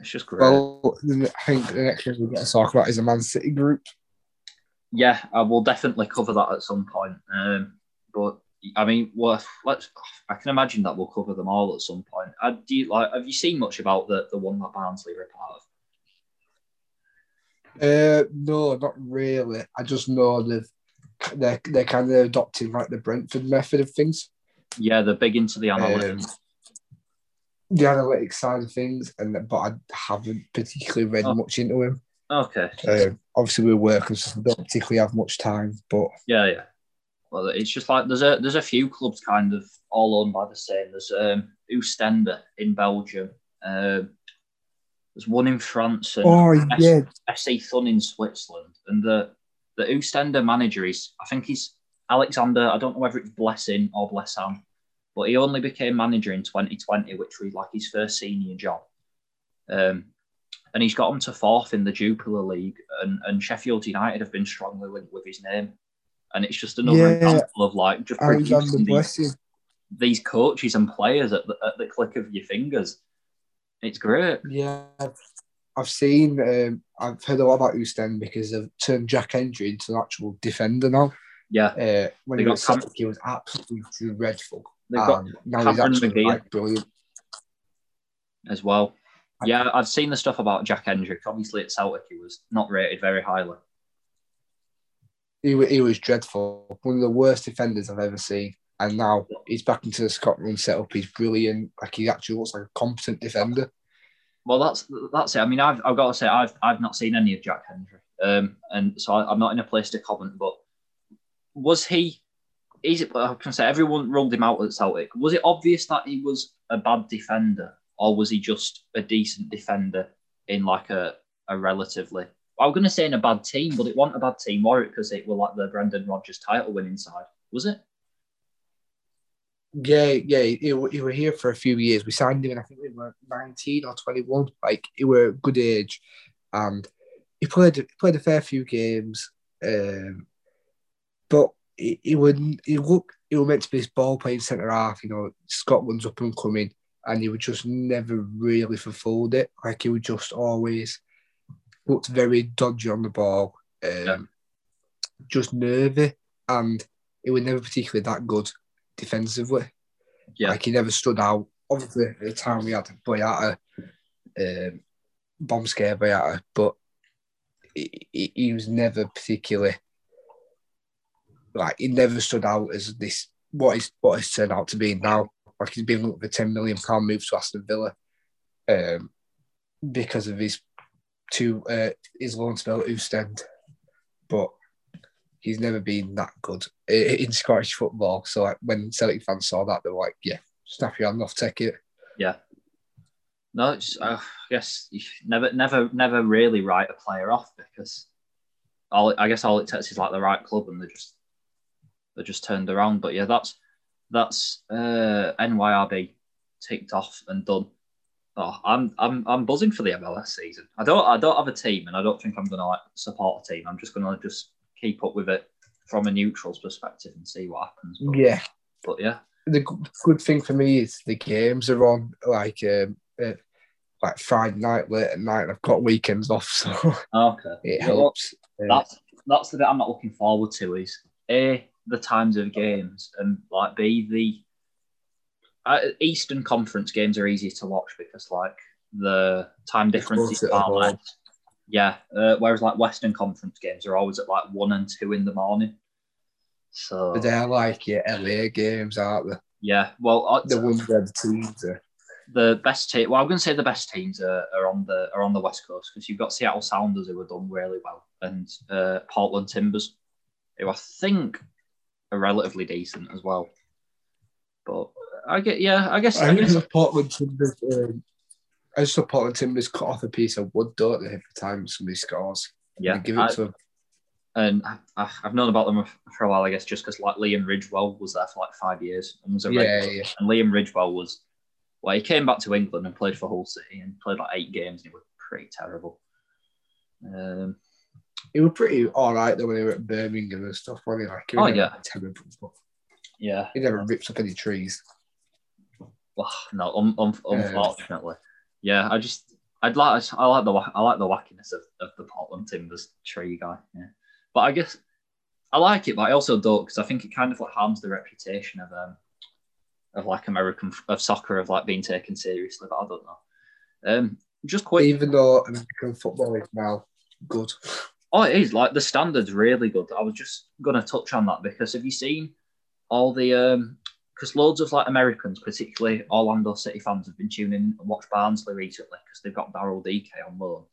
It's just great. Well, I think the next thing we're going to talk about is a Man City group. yeah, I will definitely cover that at some point. Um, but I mean, well, let's. I can imagine that we'll cover them all at some point. Uh, do you like? Have you seen much about the the one that Barnsley were part of? Uh, no, not really. I just know that they're they're kind of adopting like the Brentford method of things, Yeah, they're big into the analytics. Um, the analytics side of things, and but I haven't particularly read Oh. much into him. okay. Um, obviously, we're working, so don't particularly have much time. But Yeah, yeah. Well, it's just like there's a there's a few clubs kind of all owned by the same. There's um, Oostende in Belgium. Um, there's one in France and oh yeah, FC Thun in Switzerland, and the the Oostende manager is I think he's Alexander. I don't know whether it's Blessing or Blessan, but he only became manager in 2020, which was like his first senior job. Um, and he's got him to fourth in the Jupiler League, and, and Sheffield United have been strongly linked with his name. And it's just another Yeah. example of like just producing these, these coaches and players at the, at the click of your fingers. It's great. Yeah, I've seen. Um, I've heard a lot about Houston because they've turned Jack Hendry into an actual defender now. Yeah, Uh, when They he got was Celtic, he was absolutely dreadful. They've got Um, Cameron McGee. like brilliant. as well. Yeah, I've seen the stuff about Jack Hendrick. Obviously, at Celtic, he was not rated very highly. He, he was dreadful. One of the worst defenders I've ever seen. And now he's back into the Scotland setup. He's brilliant. Like he actually looks like a competent defender. Well, that's that's it. I mean, I've, I've got to say, I've I've not seen any of Jack Hendry, um, and so I, I'm not in a place to comment. But was he? Is it? I can say everyone ruled him out at Celtic. Was it obvious that he was a bad defender, or was he just a decent defender in like a a relatively? I was going to say in a bad team, but it wasn't a bad team, was it? Because it was like the Brendan Rodgers title winning side, was it? Yeah, yeah. He, he were here for a few years. We signed him, and I think we were 19 or 21. Like he were a good age, and he played played a fair few games. Um, but he, he would he looked he was meant to be this ball playing centre half. You know, Scotland's up and coming, and he would just never really fulfilled it. Like he would just always looked very dodgy on the ball, um, Yeah. just nervy, and he was never particularly that good defensively. Yeah. Like he never stood out. Obviously, at the time we had Boyata, um, bomb scare Boyata, but he, he, he was never particularly like he never stood out as this what is what has turned out to be now. Like he's been with a ten million pound move to Aston Villa, um, because of his two uh, his loan spell at Ostend, but he's never been that good in Scottish football. So like when Celtic fans saw that, they were like, "Yeah, snap your hand off, take it." Yeah. No, it's, uh, I guess you never, never, never really write a player off because all I guess all it takes is like the right club and they just they just turned around. But yeah, that's that's uh, NYRB ticked off and done. Oh, I'm I'm I'm buzzing for the MLS season. I don't I don't have a team and I don't think I'm gonna like support a team. I'm just gonna just keep up with it from a neutral's perspective and see what happens. But, Yeah, but yeah, the good thing for me is the games are on like um, uh, like Friday night late at night. and I've got weekends off, so okay. it helps. That's that's the bit I'm not looking forward to is a the times of games and like be the uh, Eastern Conference games are easier to watch because like the time difference is far less. Yeah, uh, whereas like Western Conference games are always at like one and two in the morning. So but they're like yeah, LA games, aren't they? yeah, well, uh, The ones where the teams are. the best team. Well, I'm going to say the best teams are, are on the are on the west coast because you've got Seattle Sounders who have done really well, and uh, Portland Timbers, who I think are relatively decent as well. But I get yeah, I guess, I I guess the Portland Timbers. Um, I just Portland Timbers cut off a piece of wood, don't they, every time somebody scores? yeah. They give it I- to them. and I, I've known about them for a while, I guess, just because like Liam Ridgewell was there for like five years and was a Yeah, yeah. And Liam Ridgewell was well, he came back to England and played for Hull City and played like eight games and he was pretty terrible. Um, He was pretty all right though when he were at Birmingham and stuff. Wasn't he? Like, he Oh, yeah. terrible, but yeah, he never rips up any trees. Well, no, un- un- unfortunately, yeah. I just, I'd like, I like the, I like the wackiness of, of the Portland Timbers tree guy. Yeah, but I guess I like it, but I also don't because I think it kind of like harms the reputation of um of like American of soccer of like being taken seriously. But I don't know. Um, just quick. Even though American football is now good. Oh, it is like the standard's really good. I was just gonna touch on that because have you seen all the um because loads of like Americans, particularly Orlando City fans, have been tuning in and watch Barnsley recently because they've got Daryl Dike on loan.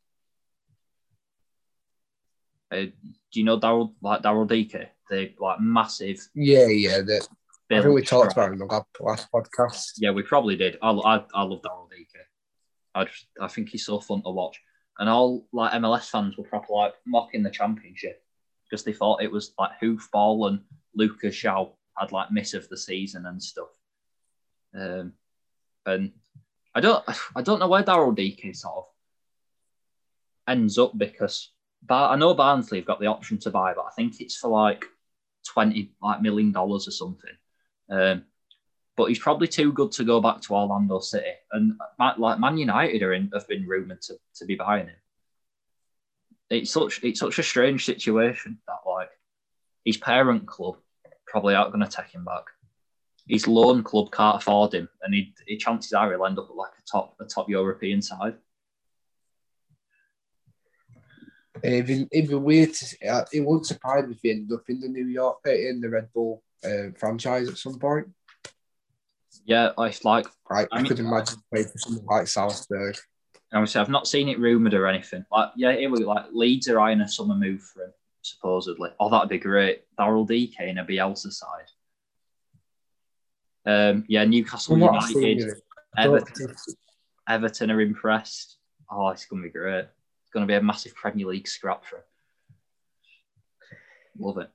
Uh, do you know Daryl like Daryl Dike? The like massive. Yeah, yeah. The, I think we talked about in the last- last podcast. Yeah, we probably did. I, I, I love Daryl Dike. I just I think he's so fun to watch, and all like MLS fans were proper like mocking the championship because they thought it was like hoofball and Lucas Shaw had like miss of the season and stuff. Um, and I don't I don't know where Daryl Dike sort of ends up because Bar- I know Barnsley have got the option to buy, but I think it's for like twenty like million dollars or something. Um, but he's probably too good to go back to Orlando City. And like Man United are in, have been rumored to, to be buying him. It's such it's such a strange situation that like his parent club probably aren't going to take him back. His loan club can't afford him, and he, he chances are he'll end up like a top a top European side. It'd be weird. Uh, it wouldn't surprise me if he ended up in the New York, uh, in the Red Bull uh, franchise at some point. Yeah, it's like Like, I I, mean- could imagine playing for something like Salzburg. Obviously, I've not seen it rumored or anything. Like, yeah, it was like Leeds are eyeing a summer move for him, supposedly. Oh, that'd be great. Daryl Dike in a Bielsa side. Um, yeah, Newcastle seen, United, you know, I don't Everton, Everton are impressed. Oh, it's going to be great. It's going to be a massive Premier League scrap for him. Love it.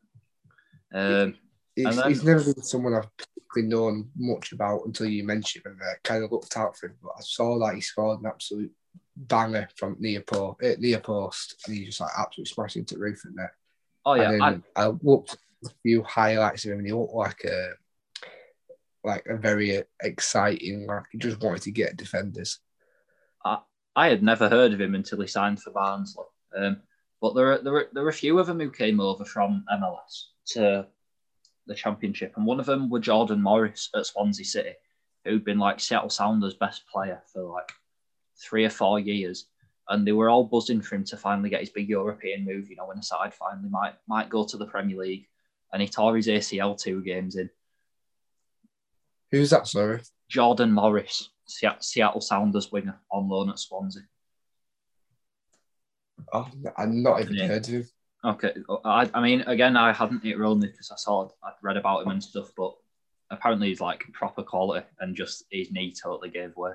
Um, And then- he's never been someone I've particularly known much about until you mentioned him and I kind of looked out for him. But I saw that he scored an absolute banger from near, po- uh, near post and he just like absolutely smashed into the roof in there. oh, yeah. I, I, looked a few highlights of him and he looked like a like a very exciting, like he just wanted to get defenders. I had never heard of him until he signed for Barnsley. Um, but there are, there, are, there are a few of them who came over from MLS to the championship, and one of them were Jordan Morris at Swansea City, who'd been like Seattle Sounders' best player for like three or four years, and they were all buzzing for him to finally get his big European move. You know, when a side finally might might go to the Premier League, and he tore his ACL two games in. Who's that? Sorry, Jordan Morris, Seattle Sounders winger on loan at Swansea. Oh, I'm not even yeah. heard of him. Okay, I, I mean, again, I hadn't it only because I saw I'd read about him and stuff, but apparently he's like proper quality, and just his knee totally gave way.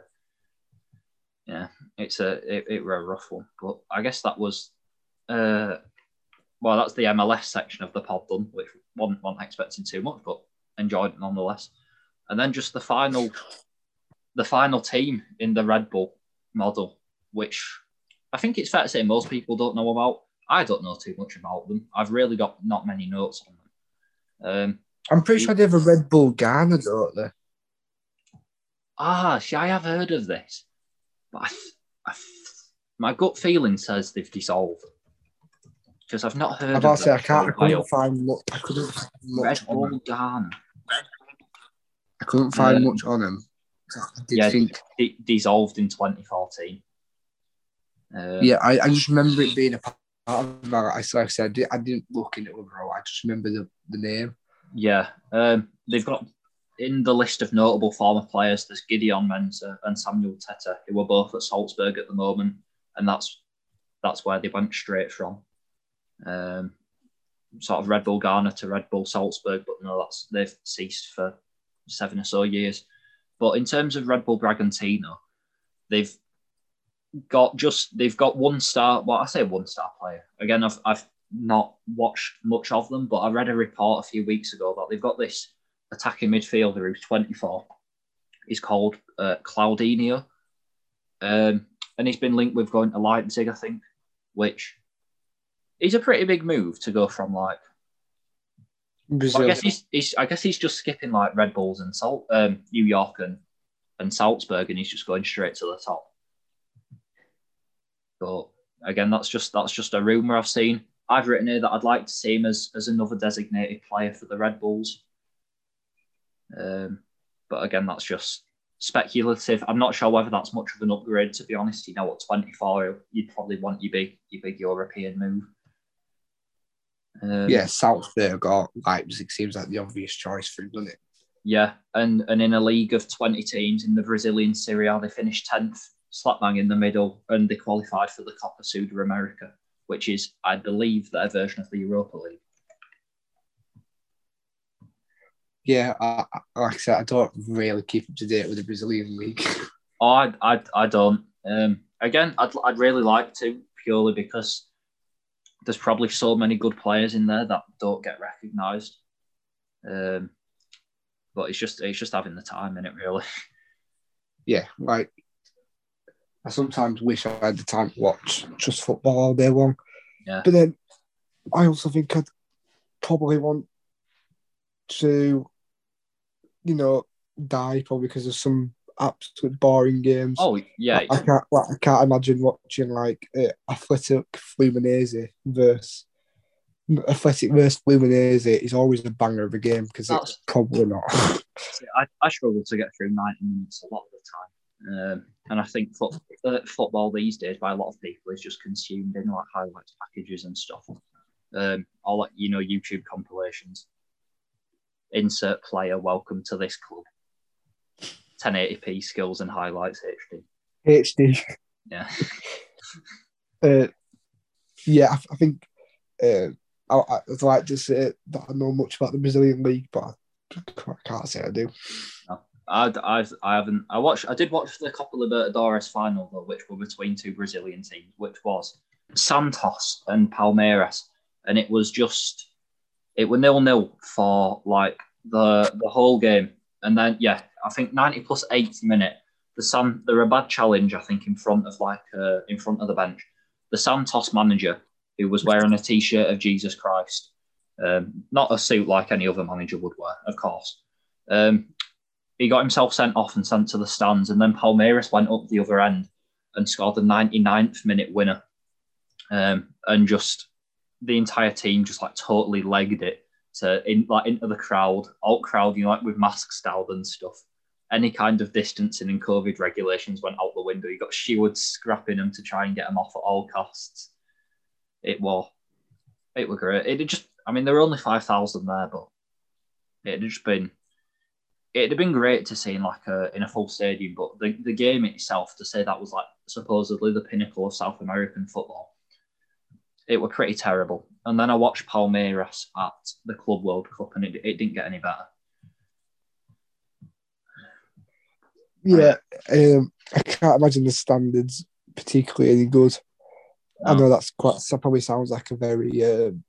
Yeah, it's a it, it were a rough one, but I guess that was, uh, well, that's the MLS section of the pod done, which wasn't, wasn't expecting too much, but enjoyed it nonetheless. And then just the final, the final team in the Red Bull model, which I think it's fair to say most people don't know about. I don't know too much about them. I've really got not many notes on them. Um, I'm pretty sure they have a Red Bull Ghana, don't they? Ah, see, I have heard of this, but I, I, my gut feeling says they've dissolved because I've not heard. I can't. I couldn't find much. I couldn't find much Red Bull Ghana. I couldn't find um, much on them. yeah, think... d- dissolved in 2014. Um, yeah, I, I just remember it being a part of that. I, I said, I didn't look into it overall. I just remember the, the name. Yeah, um, they've got in the list of notable former players. There's Gideon Mensah and Samuel Tetteh, who are both at Salzburg at the moment, and that's that's where they went straight from. Um, sort of Red Bull Ghana to Red Bull Salzburg, but no, that's they've ceased for seven or so years. But in terms of Red Bull Bragantino, they've got just they've got one star. Well, I say one star player. Again, I've I've not watched much of them, but I read a report a few weeks ago that they've got this attacking midfielder who's 24. He's called uh, Claudinho, um, and he's been linked with going to Leipzig, I think, which is a pretty big move to go from like. Well, I guess he's, he's I guess he's just skipping like Red Bulls and Salt, um, New York and and Salzburg, and he's just going straight to the top. But again, that's just that's just a rumor I've seen. I've written here that I'd like to see him as, as another designated player for the Red Bulls. Um, but again, that's just speculative. I'm not sure whether that's much of an upgrade. To be honest, you know, at 24, you'd probably want your big your big European move. Um, yeah, Salzburg or Leipzig it seems like the obvious choice for him, doesn't it? Yeah, and and in a league of 20 teams in the Brazilian Serie A, they finished 10th slap bang in the middle, and they qualified for the Copa Sudamerica, which is, I believe, their version of the Europa League. Yeah, I, like I said, I don't really keep up to date with the Brazilian league. Oh, I, I, I don't. Um, again, I'd, I'd really like to purely because there's probably so many good players in there that don't get recognised. Um, but it's just it's just having the time in it, really. Yeah, like I sometimes wish I had the time to watch just football all day long. Yeah. But then I also think I'd probably want to, you know, die probably because of some absolute boring games. Oh yeah, I, I can't. Like, I can't imagine watching like uh, Athletic Fluminense versus Athletic versus Fluminense is always a banger of a game because it's probably not. I, I struggle to get through ninety minutes a lot of the time. Um, and I think foot, uh, football these days by a lot of people is just consumed in like highlights packages and stuff. Um, or like you know YouTube compilations. Insert player, welcome to this club. 1080p skills and highlights HD. HD. Yeah. uh, yeah, I, I think uh, I, would like to say that I know much about the Brazilian league, but I can't say I do. No. I, I, I haven't. I watched. I did watch the Copa Libertadores final though, which were between two Brazilian teams, which was Santos and Palmeiras, and it was just it were nil nil for like the the whole game, and then yeah, I think ninety plus eighty minute. The San, there a bad challenge, I think, in front of like uh, in front of the bench. The Santos manager, who was wearing a T-shirt of Jesus Christ, um, not a suit like any other manager would wear, of course. Um, he got himself sent off and sent to the stands, and then Palmeiras went up the other end and scored the 99th minute winner. Um, and just the entire team just like totally legged it to in like into the crowd, alt crowd, you know, like with masks down and stuff. Any kind of distancing and COVID regulations went out the window. You got stewards scrapping them to try and get them off at all costs. It was, it was great. It just, I mean, there were only five thousand there, but it had just been, it'd have been great to see in like a in a full stadium. But the the game itself, to say that was like supposedly the pinnacle of South American football, it were pretty terrible. And then I watched Palmeiras at the Club World Cup, and it, it didn't get any better. Yeah, um, I can't imagine the standards particularly any good. I know that's quite. That probably sounds like a very um,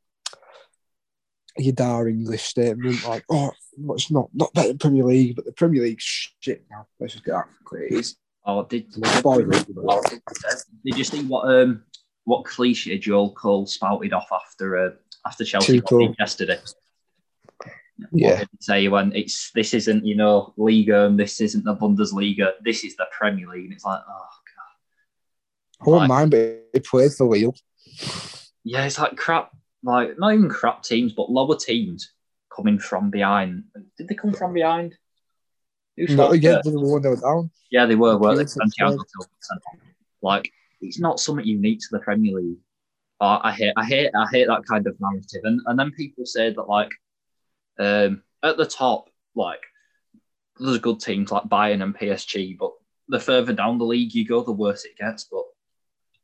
Yadar English statement, like, "Oh, it's not not better Premier League, but the Premier League's shit now." Let's just get that. It's Oh, did boring, but- did you see what um what cliche Joe Cole spouted off after uh, after Chelsea yesterday? What Yeah, did he say when it's this isn't you know Liga and this isn't the Bundesliga, this is the Premier League, and it's like oh I won't Like- mind, but he plays for Lille. yeah, it's like crap, like not even crap teams, but lower teams coming from behind. Did they come from behind? Scored again, they were down. Yeah, they were. Well, they Santiago scored. Silva sent off. Like it's not something unique to the Premier League. Uh, I hate, I hate, I hate that kind of narrative. And and then people say that like, um, at the top, like there's good teams like Bayern and PSG, but the further down the league you go, the worse it gets. But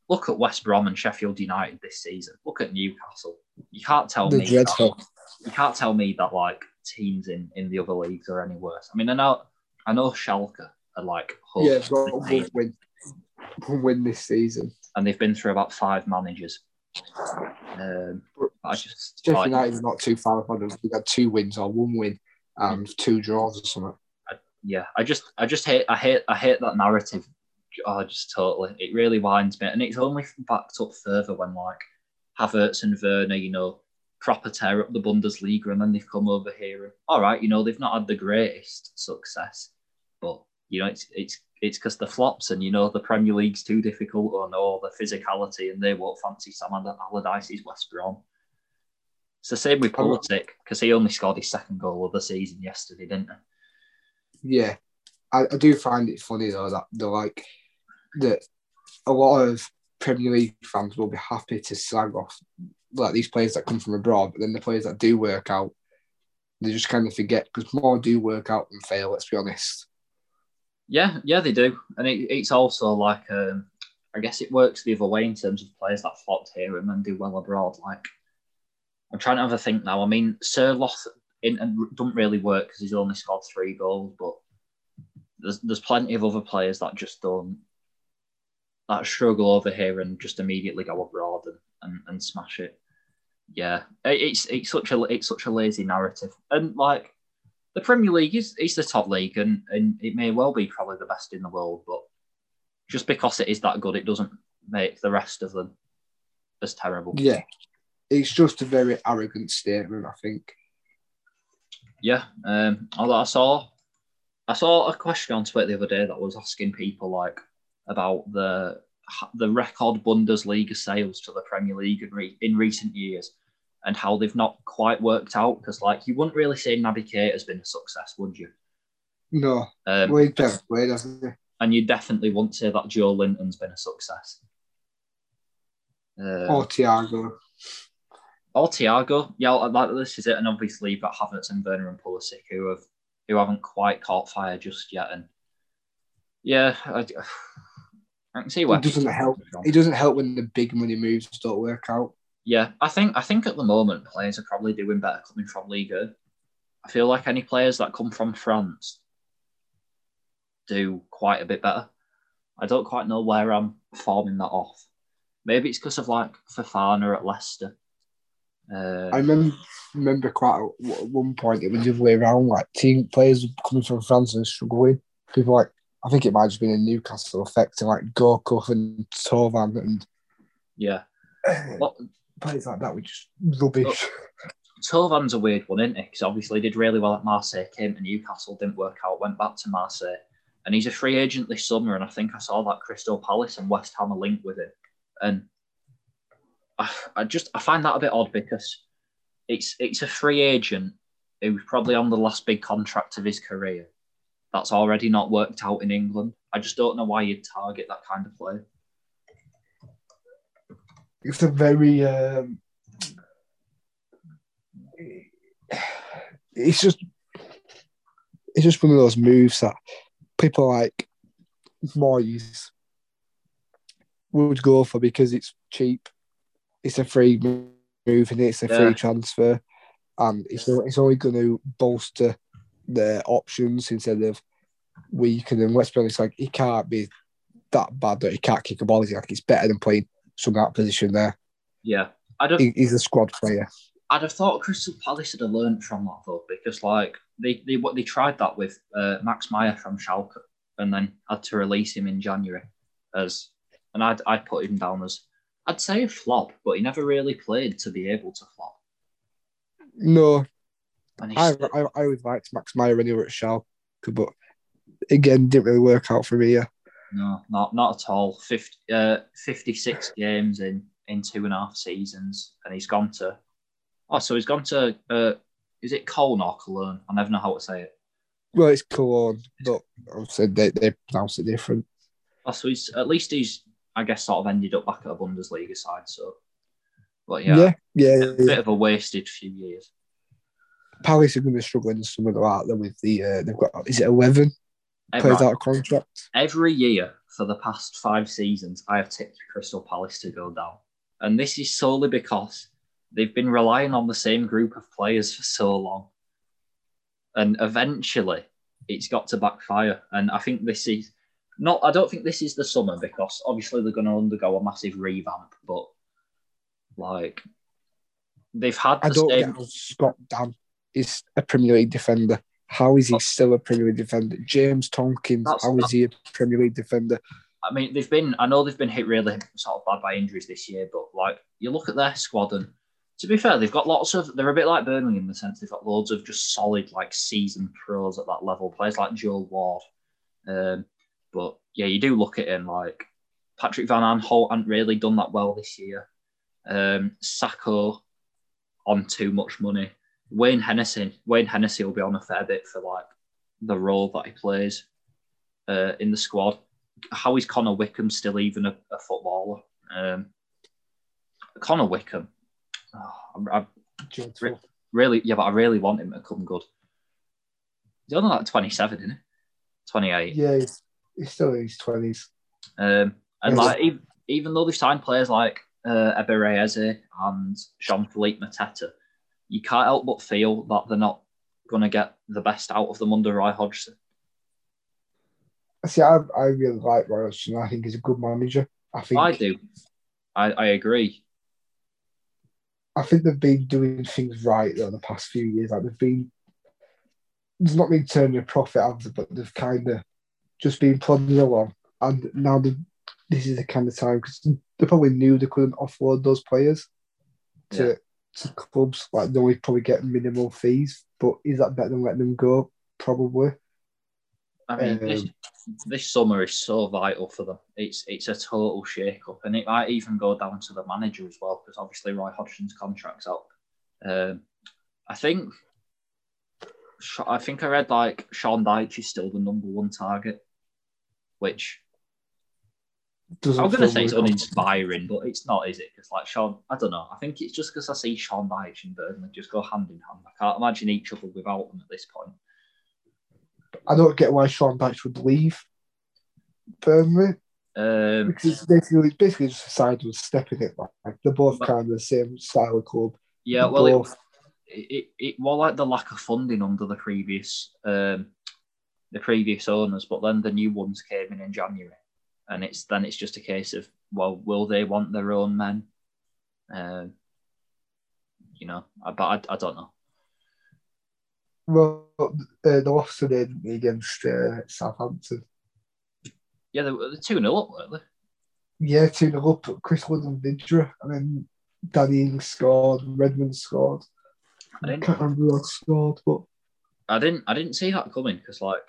look at West Brom and Sheffield United this season. Look at Newcastle. You can't tell The me. That, you can't tell me that like teams in in the other leagues are any worse. I mean, I know, I know Schalke are like hopes Yeah, one win. One win this season. and they've been through about five managers. Um, I just Sheffield like, United is not too far from. We've had two wins or one win and two draws or something. yeah, I just I just hate I hate I hate that narrative. Oh, just totally. It really winds me, and it's only backed up further when like Havertz and Werner, you know, proper tear up the Bundesliga, and then they've come over here. And, all right, you know, they've not had the greatest success, but you know, it's it's it's because the flops, and you know, the Premier League's too difficult, or no, the physicality, and they won't fancy Sam Allardyce's West Brom. It's the same with I'm- because he only scored his second goal of the season yesterday, didn't he? Yeah, I, I do find it funny though that they're like that. A lot of Premier League fans will be happy to slag off like these players that come from abroad, but then the players that do work out, they just kind of forget because more do work out than fail. Let's be honest. Yeah, yeah, they do, and it, it's also like um, I guess it works the other way in terms of players that flopped here and then do well abroad. Like I'm trying to have a think now. I mean, Sørloth in and doesn't really work because he's only scored three goals, but there's there's plenty of other players that just don't that struggle over here and just immediately go abroad and, and, and smash it. Yeah, It- it's it's such a it's such a lazy narrative, and like the Premier League is, is the top league and, and it may well be probably the best in the world, but just because it is that good, it doesn't make the rest of them as terrible. Yeah, it's just a very arrogant statement. I think. Yeah. Um, although I saw I saw a question on Twitter the other day that was asking people like about the the record Bundesliga sales to the Premier League in, re- in recent years and how they've not quite worked out because like you wouldn't really say Naby Keita has been a success, would you? No, Um, well, he's never played, hasn't he? and you definitely wouldn't say that Joelinton's been a success. Um, Or Thiago. or Thiago, yeah, like this is it, and obviously you've got Havertz and Werner and Pulisic who have who haven't quite caught fire just yet, and yeah, I, I can see where It doesn't help. It doesn't help when the big money moves don't work out. Yeah, I think I think at the moment players are probably doing better coming from Liga. I feel like any players that come from France do quite a bit better. I don't quite know where I'm forming that off. Maybe it's because of like Fofana at Leicester. Uh, I remember remember quite at one point it was the other way around. Like team players coming from France and struggling. People like I think it might have just been a Newcastle effect, and like Gorkov and Thauvin and yeah, well, players like that were just rubbish. Thauvin's a weird one, isn't he? Because obviously he did really well at Marseille, came to Newcastle, didn't work out, went back to Marseille, and he's a free agent this summer. And I think I saw that Crystal Palace and West Ham are linked with him, and I, I just I find that a bit odd because it's it's a free agent who's probably on the last big contract of his career. That's already not worked out in England. I just don't know why you'd target that kind of player. It's a very. Um, it's just. It's just one of those moves that people like Moyes would go for because it's cheap. It's a free move and it's a Yeah. free transfer, and it's it's only going to bolster their options instead of weakening. Let's be honest, like he can't be that bad that he can't kick a ball. He's like it's better than playing some out position there. Yeah, I don't. He, he's a squad player. I'd have thought Crystal Palace had learned from that though, because like they they what they tried that with uh, Max Meyer from Schalke, and then had to release him in January as, and I'd I'd put him down as I'd say a flop, but he never really played to be able to flop. No, And I, I I always liked Max Meyer when he was at Schalke, but again, didn't really work out for me. Yeah, no, not not at all. 50, uh, 56 games in in two and a half seasons, and he's gone to oh, so he's gone to uh, is it Cologne or Cologne? I never know how to say it. well, it's Cologne, but obviously they they pronounce it different. Oh, so he's at least he's I guess sort of ended up back at a Bundesliga side. So, but yeah, Yeah, yeah. a yeah. bit of a wasted few years. Palace are going to struggle in the summer, though, aren't they? With the uh, they've got is it eleven Every, players out of contract? every year for the past five seasons, I have tipped Crystal Palace to go down, and this is solely because they've been relying on the same group of players for so long, and eventually it's got to backfire. And I think this is not. I don't think this is the summer because obviously they're going to undergo a massive revamp, but like they've had I don't same. get how Scott Dann is a Premier League defender. How is he still a Premier League defender? James Tomkins, That's- how is he a Premier League defender? I mean, they've been. I know they've been hit really sort of bad by injuries this year, but like you look at their squad, and to be fair, they've got lots of. They're a bit like Birmingham in the sense they've got loads of just solid like seasoned pros at that level. Players like Joel Ward, um, but yeah, you do look at him like Patrick Van Aanholt hasn't really done that well this year. Um, Sakho on too much money. Wayne Hennessy. Wayne Hennessy will be on a fair bit for like the role that he plays uh, in the squad. How is Connor Wickham still even a, a footballer? Um, Connor Wickham. Oh, I, I really, yeah, but I really want him to come good. He's only like 27, isn't he? 28. Yeah, he's, he's still in his twenties. Um, and like even, even though they've signed players like uh, Ebereze and Jean Philippe Mateta, you can't help but feel that they're not going to get the best out of them under Roy Hodgson. See, I, I really like Roy Hodgson. I think he's a good manager. I think I do. I, I agree. I think they've been doing things right though the past few years. Like they've been, there's not been turning a profit it, but they've kind of just been plodding along. And now this is the kind of time because they probably knew they couldn't offload those players to Yeah. To clubs. Like they would probably get minimal fees. But is that better than letting them go? Probably. I mean, this, Um, this summer is so vital for them. It's it's a total shake up, and it might even go down to the manager as well, because obviously Roy Hodgson's contract's up. Um, I think, I think I read like Sean Dyche is still the number one target, which Doesn't I'm going to say it's uninspiring, but it's not, is it? Because like Sean, I don't know. I think it's just because I see Sean Dyche and Burnley just go hand in hand. I can't imagine each other without them at this point. I don't get why Sean Dyche would leave Burnley Um, because it's basically basically just a sideways step in it. Like they're both kind of the same style of club. yeah, well, it, both, it, it, it was like the lack of funding under the previous um, the previous owners, but then the new ones came in in January, and it's then it's just a case of well, will they want their own men? Um, you know, but I, I don't know. well, uh, they lost today against uh, Southampton. Yeah, they were two 0 up, weren't they? Yeah, 2 0 up. Chris Wood and Vydra, and then Danny Ings scored, Redmond scored. I I didn't, can't remember who else scored, but I didn't, I didn't see that coming because like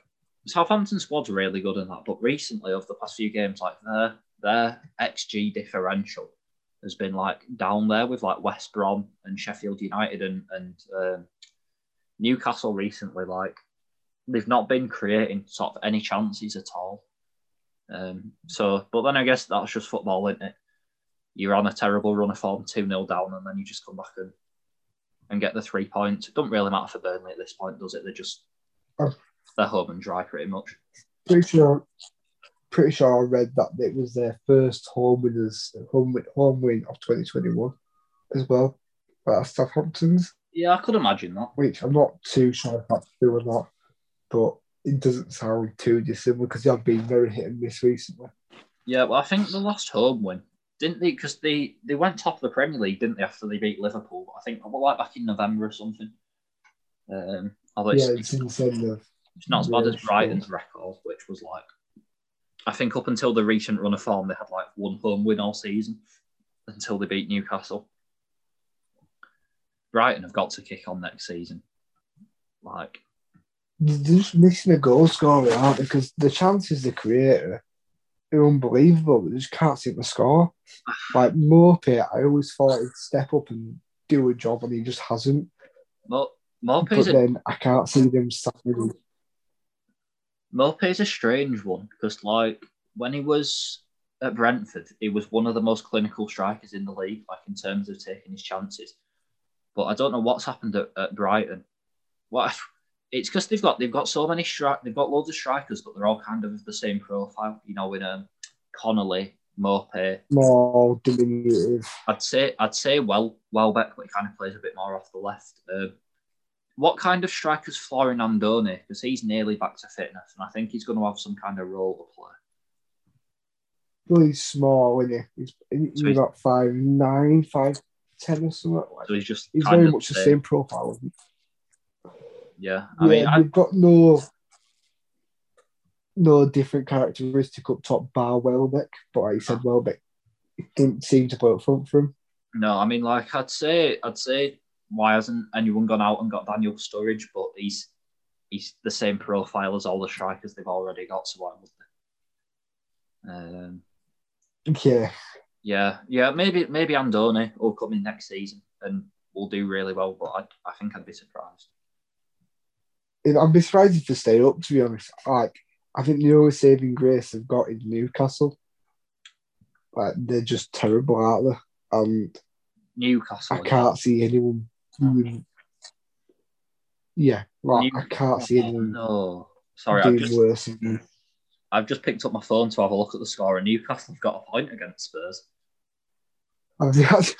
Southampton squad's really good in that, but recently over the past few games, like their their xG differential has been like down there with like West Brom and Sheffield United and and um, Newcastle recently. Like they've not been creating sort of any chances at all. Um, so, but then I guess that's just football, isn't it? You're on a terrible run of form, 2 0 down, and then you just come back and, and get the three points. It doesn't really matter for Burnley at this point, does it? They're just Oh. They're home and dry pretty much. Pretty sure, pretty sure I read that it was their first home winners, home win, home win of 2021 as well. Uh, Southampton's, Yeah, I could imagine that. which I'm not too sure if that's true or not, but it doesn't sound too dissimilar because they have been very hit and miss recently. Yeah, well, I think the last home win, didn't they? Because they, they went top of the Premier League, didn't they, after they beat Liverpool? I think, well, like back in November or something. Um, although it's, yeah, it's insane. though. It's not as bad as Brighton's record, which was like, I think up until the recent run of form, they had like one home win all season until they beat Newcastle. Brighton have got to kick on next season. Like, They're just missing a goal scorer, aren't they? Because the chances they create are unbelievable, but they just can't seem to score. Like Maupay, I always thought he'd step up and do a job, and he just hasn't. Mo- But Maupay's then I can't see them starting. Maupay's a strange one because, like, when he was at Brentford, he was one of the most clinical strikers in the league, like in terms of taking his chances. But I don't know what's happened at, at Brighton. What it's because they've got they've got so many stri- they've got loads of strikers, but they're all kind of the same profile. You know, in um, Connolly, Mope. More diminutive. I'd say I'd say well Welbeck, but he kind of plays a bit more off the left. Um, what kind of striker's Florian Andone? Because he's nearly back to fitness, and I think he's going to have some kind of role to play. Well, he's small, isn't he? He's, he's So he's- about five nine, five ten or something. Like. So he's just He's very much the same profile. Yeah, I yeah, mean, I, we've got no no different characteristic up top bar Welbeck, but like you said, ah. Welbeck didn't seem to put up front for him. no, I mean, like I'd say, I'd say, why hasn't anyone gone out and got Daniel Sturridge? But he's he's the same profile as all the strikers they've already got. So why would they? Um, Yeah, yeah, yeah, maybe maybe Andone will come in next season and will do really well. But I, I think I'd be surprised. I'd be surprised if they stay up. To be honest, like I think the only saving grace they've got is Newcastle. Like they're just terrible, aren't they? And Newcastle. I can't see anyone. Doing, yeah, like I can't see anyone No, sorry, I've just worse. I've just picked up my phone to have a look at the score, and Newcastle have got a point against Spurs.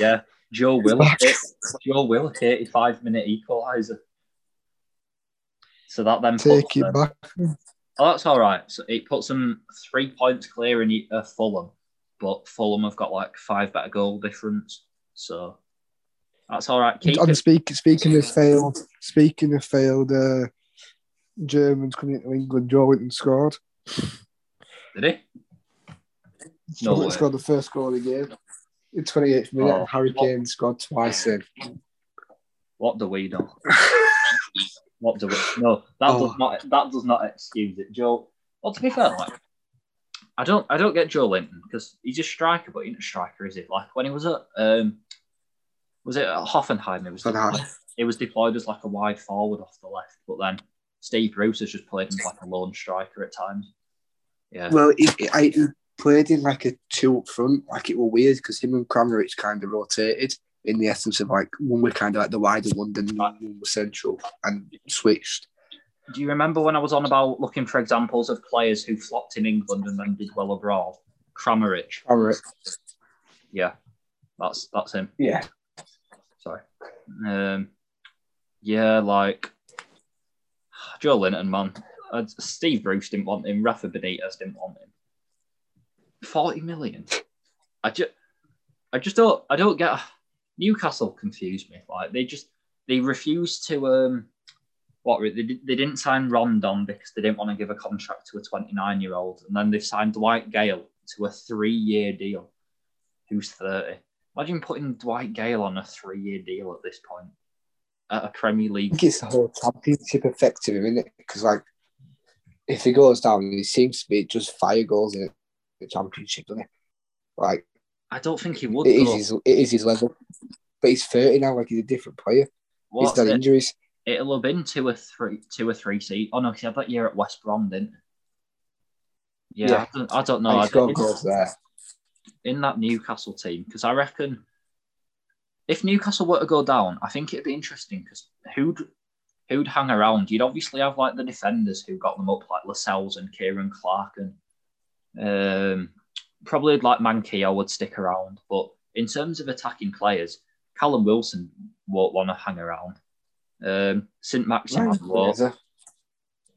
Yeah, Joe Willock, Joe Willock, 85 minute equaliser. So that then puts Take it them, back. oh, that's all right. So it puts them three points clear in uh, Fulham, but Fulham have got like five better goal difference. So that's all right. Keep And speak, speaking of failed, speaking of failed uh, Germans coming into England, Joelinton scored. Did he? No Joe scored the first goal of the game. In 28th minute, Oh. Harry Kane scored twice in. What do we know? What do we? No, that Oh. does not. That does not excuse it, Joe. Well, to be fair, like I don't, I don't get Joelinton because he's a striker, but he's not a striker, is it? Like when he was at, um, was it Hoffenheim? It was deployed, it was deployed as like a wide forward off the left, but then Steve Bruce has just played him like a lone striker at times. Yeah, Well, he, I, he played in like a two up front. Like it was weird because him and Kramaric kind of rotated in the essence of like one were kind of like the wider one was central, and switched. do you remember when I was on about looking for examples of players who flopped in England and then did well abroad? Kramaric, Kramaric. yeah, that's that's him. Yeah. Sorry. Um, yeah, like Joelinton, man. Uh, Steve Bruce didn't want him. Rafa Benitez didn't want him. Forty million. I just, I just don't. I don't get. Newcastle confused me. Like they just they refused to um. What they, they didn't sign Rondon because they didn't want to give a contract to a 29 year old, and then they signed Dwight Gayle to a three year deal, who's 30. Imagine putting Dwight Gayle on a three year deal at this point at a Premier I League. think it's the whole championship effect of him, isn't it? Because like, if he goes down, he seems to be just fire goals in the championship, doesn't he? Like, I don't think he would. It is his, it is his level. But he's 30 now, like he's a different player. What's he's had it? injuries. It'll have been two or three, two or three seats. Oh no, he had that year at West Brom, didn't? he? Yeah, Yeah. I, don't, I don't know. No, I don't- goals there. In that Newcastle team because I reckon if Newcastle were to go down, I think it'd be interesting because who'd who'd hang around? You'd obviously have like the defenders who got them up, like Lascelles and Ciaran Clark, and um, probably like Manquillo would stick around. But in terms of attacking players, Callum Wilson won't want to hang around. Um, Saint-Maximin Ryan on Fraser.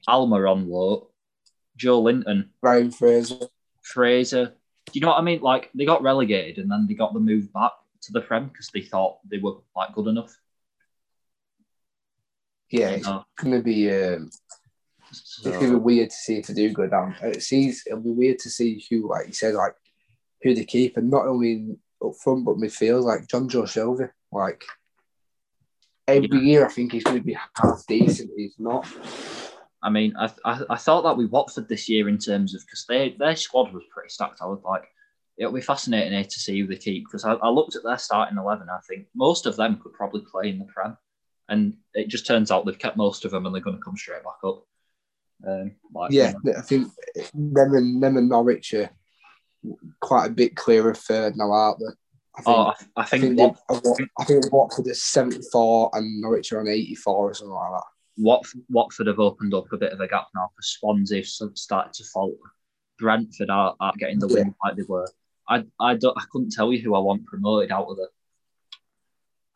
Alma on loan, Joelinton Ryan Fraser. Fraser. Do you know what I mean? Like they got relegated and then they got the move back to the Prem because they thought they were like good enough. Yeah, it's going to be um, so- it's to be weird to see if they do go down. It sees it'll be weird to see who, like you said, like who they keep, and not only up front but midfield, like Jonjo Shelvey. Like every year, I think he's going to be half decent. He's not. I mean, I, I I thought that with Watford this year in terms of because they their squad was pretty stacked. I was like, it'll be fascinating here to see who they keep because I, I looked at their starting eleven. I think most of them could probably play in the Prem, and it just turns out they've kept most of them and they're going to come straight back up. Um, like, Yeah, you know, I think them and them and Norwich are quite a bit clearer third now, aren't they? I think, oh, I, I I think think, Wat- Wat- I think Watford is 74 and Norwich are on 84 or something like that. Wat- Watford have opened up a bit of a gap now for Swansea have started to falter. Brentford are, are getting the win like they were. I I don't I couldn't tell you who I want promoted out of the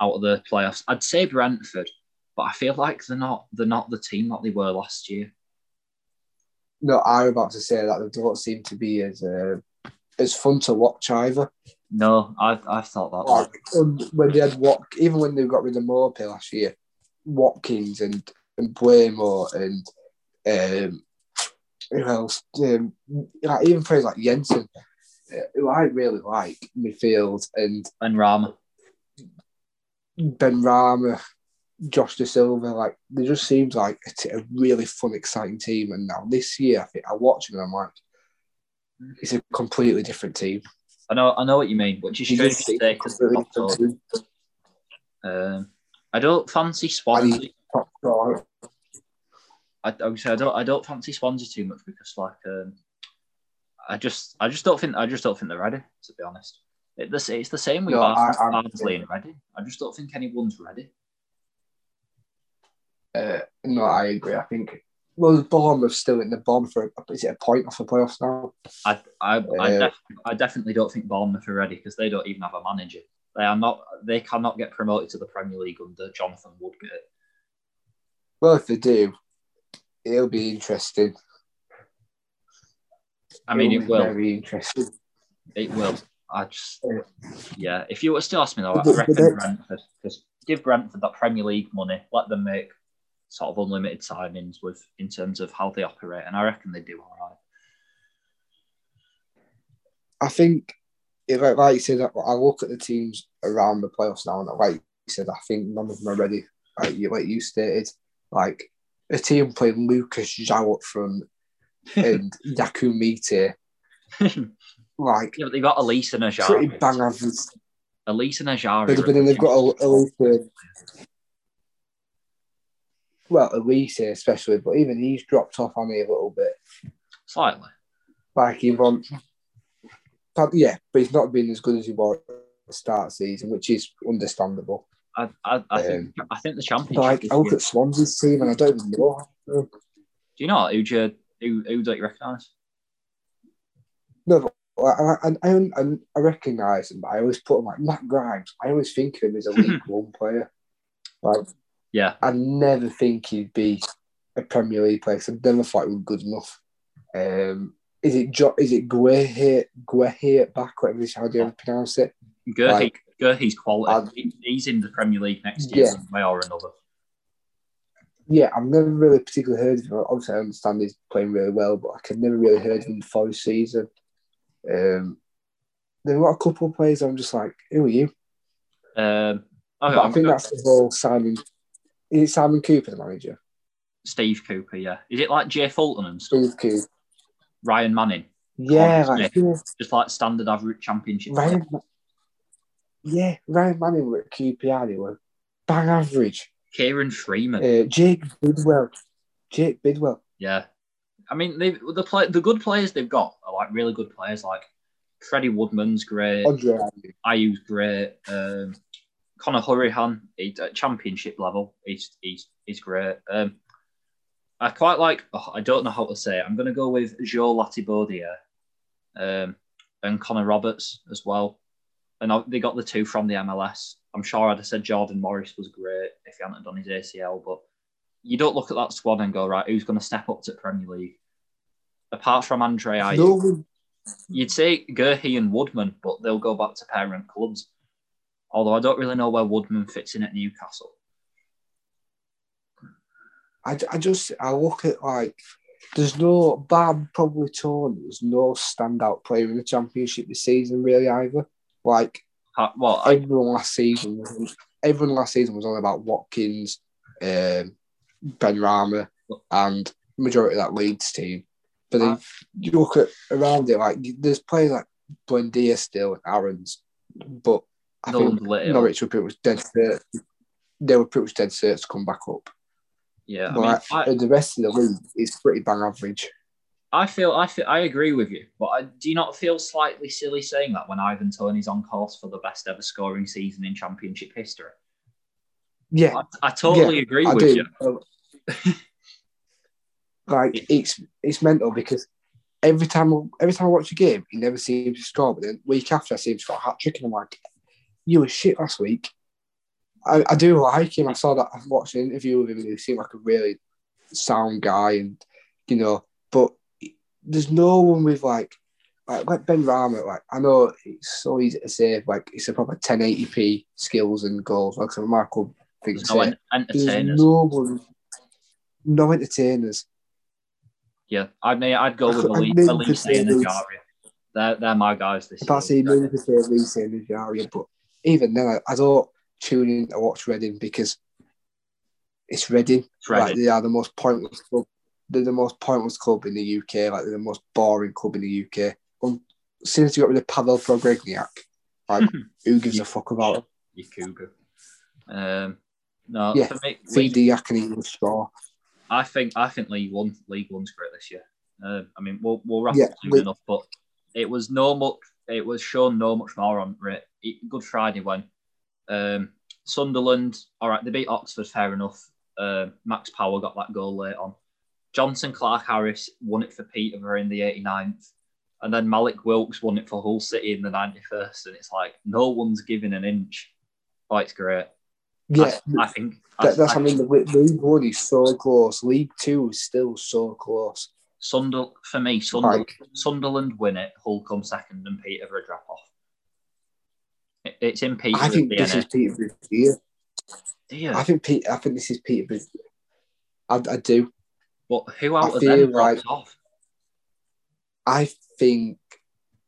out of the playoffs. I'd say Brentford, but I feel like they're not they're not the team that they were last year. No, I'm about to say that they don't seem to be as uh, as fun to watch either. No, I've I've thought that. Like um, when they had Wat, even when they got rid of Maupay last year, Watkins and and Mbeumo and um, who else? Um, like even players like Jensen, uh, who I really like midfield, and and Rama. Benrahma, Josh Dasilva, like they just seems like a, really fun, exciting team. And now this year, I think I watch them, and I'm like, it's a completely different team. I know I know what you mean, which is strange to say a 'cause completely top four. different team. Um, I don't fancy Swansea. Four. I, I would say I don't I don't fancy Swansea too much because like um, I just I just don't think I just don't think they're ready to be honest. It, this, it's the same with No, I- Barnsley and Reading. I just don't think anyone's ready. Uh, no, I agree. I think well, Bournemouth still in the bomb for is it a point off the playoffs now? I I, I, Uh, def- I definitely don't think Bournemouth are ready because they don't even have a manager. They are not. They cannot get promoted to the Premier League under Jonathan Woodgate. Well, if they do, it'll be interesting. I mean, It'll it will. Very interesting. It will. I just, Yeah. If you were still ask me though, I reckon Brentford because give Brentford that Premier League money, let them make sort of unlimited signings with in terms of how they operate, and I reckon they do all right. I think, if, like, like you said, I look at the teams around the playoffs now, and like you said, I think none of them are ready. Like you, like you stated, like a team playing Lucas João up front and Yakou Méïté, like yeah, but they got Olise and Ejaria. pretty bang average. Olise and Ejaria. But, but then they've got a, Olise. Uh, well, Olise especially, but even he's dropped off on me a little bit. slightly. Like he wants, but yeah, but he's not been as good as he was at the start of the season, which is understandable. I, I, I think Um, I think the championship. like, I good. at Swansea's team and I don't even know. Do you know who do you, who, who don't you recognise? No, I, I, I, I, I recognise him, but I always put him like Matt Grimes. I always think of him as a League One player. Like, Yeah, I never think he'd be a Premier League player. 'cause I never thought he was good enough. Um, is it jo- is it Guéhi back? Whatever is how do you pronounce it? Guéhi, Like- Guéhi's quality. I'd- he's in the Premier League next year, Yeah. way or another. Yeah, I've never really particularly heard of him. Obviously, I understand he's playing really well, but I could never really heard of him before his season. Um, there were a couple of players I'm just like, who are you? Um, okay, I think gonna- that's the whole Simon. Is it Simon Cooper, the manager? Steve Cooper. Yeah, is it like Jay Fulton and stuff? Steve Cooper. Ryan Manning. Yeah, like just like standard average championship. Ryan. Yeah, Ryan Manning were at QPR. They were bang average. Kieran Freeman. Uh, Jake Bidwell. Jake Bidwell. Yeah, I mean they the play the good players they've got are like really good players. Like Freddie Woodman's great, Andre. Ayew's great, um, Conor Hourihane he's at championship level. He's he's he's great. Um, I quite like. Oh, I don't know how to say it. I'm going to go with Joe Latibeaudiere, um, and Connor Roberts as well. And they got the two from the MLS. I'm sure I'd have said Jordan Morris was great if he hadn't done his ACL, but you don't look at that squad and go right, who's going to step up to Premier League? Apart from Andre Ayew, No one. you'd say Guéhi and Woodman, but they'll go back to parent clubs. Although I don't really know where Woodman fits in at Newcastle. I, I just I look at like there's no bar probably Toney. There's no standout player in the championship this season really either. Like Ha- Well, I, everyone last season, was- everyone last season was all about Watkins, um, Benrahma, and majority of that Leeds team. But then Ah. you look at around it, like there's players like Buendia still and Aarons, but I no think one's lit it up. Norwich were pretty much dead set. They were pretty much dead set to come back up. Yeah, I But mean, like, I, the rest of the league is pretty bang average. I feel I feel I agree with you, but I, do you not feel slightly silly saying that when Ivan Toney's on course for the best ever scoring season in Championship history? Yeah, I, I totally agree I with do. you. Uh, like it's it's mental because every time every time I watch a game, he never seems to score. But then week after, I see him score a hat trick, and I'm like, "You were shit last week." I, I do like him. I saw that. I watched an interview with him, and he seemed like a really sound guy, and you know, but there's no one with like. Like, like Benrahma, like I know it's so easy to say, like it's a proper 1080p skills and goals. Like some Michael things There's no say. en- There's no one, no entertainers. Yeah, I'd I'd go with Olise, mean, Olise the and things- They're they're my guys this That's year. it, maybe say the area, but even then, I, I don't tune in to watch Reading because it's Reading. It's Reading. Like they are the most pointless club. They're the most pointless club in the UK. Like they're the most boring club in the UK. Um, since you got rid of Pavel Pogrebnyak, like who gives a fuck about him? You cougar. Um, no, Yeah, for me, Feed League, the yak and he will score. I think I think League One League One's great this year. Um, I mean, we'll we'll wrap Yeah, up soon we- enough, but it was no much. It was shown no much more on Re- it- Good Friday when um, Sunderland. All right, they beat Oxford, fair enough. Um Max Power got that goal late on. Jonson Clarke-Harris won it for Peterborough in the 89th. And then Mallik Wilks won it for Hull City in the 91st. And it's like, no one's giving an inch. Oh, it's great. Yeah, I, I think. I, that's I I mean. The League One is so close. League Two is still so close. Sundel, for me, Sunderland, Like Sunderland win it, Hull come second, and Peterborough drop off. It, it's in Peterborough's I think this is Peterborough's year. Dear. I think Pete. I think this is Peterborough's. I, I do. But who out I of them drops like- off? I think.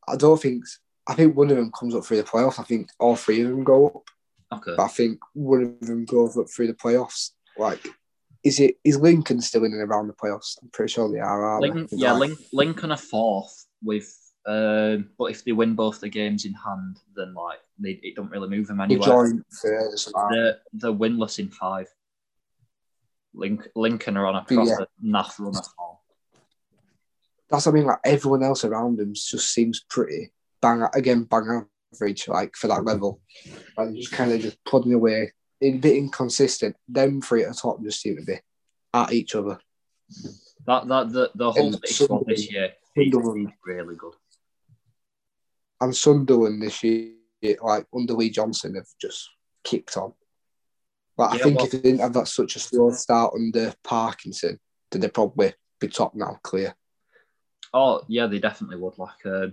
I don't think. I think one of them comes up through the playoffs. I think all three of them go up. Okay. But I think one of them goes up through the playoffs. Like, is it is Lincoln still in and around the playoffs? I'm pretty sure they are. Aren't Lincoln, they? yeah, Like, Lincoln are fourth with, um, but if they win both the games in hand, then like they, it don't really move them anywhere. join third or something. They're, they're winless in five. Link, Lincoln are on a Yeah. naff run of form. That's what I mean. Like everyone else around them just seems pretty bang again bang average. Like for that level, And just kind of just plodding away. A bit inconsistent. Them three at the top just seem to be at each other. That that the the whole squad this year Sunderland. really good. And Sunderland this year, like under Lee Johnson, have just kicked on. But I think well- if they didn't have that such a slow start under Parkinson, then they'd probably be top now, clear. Oh yeah, they definitely would. Like um,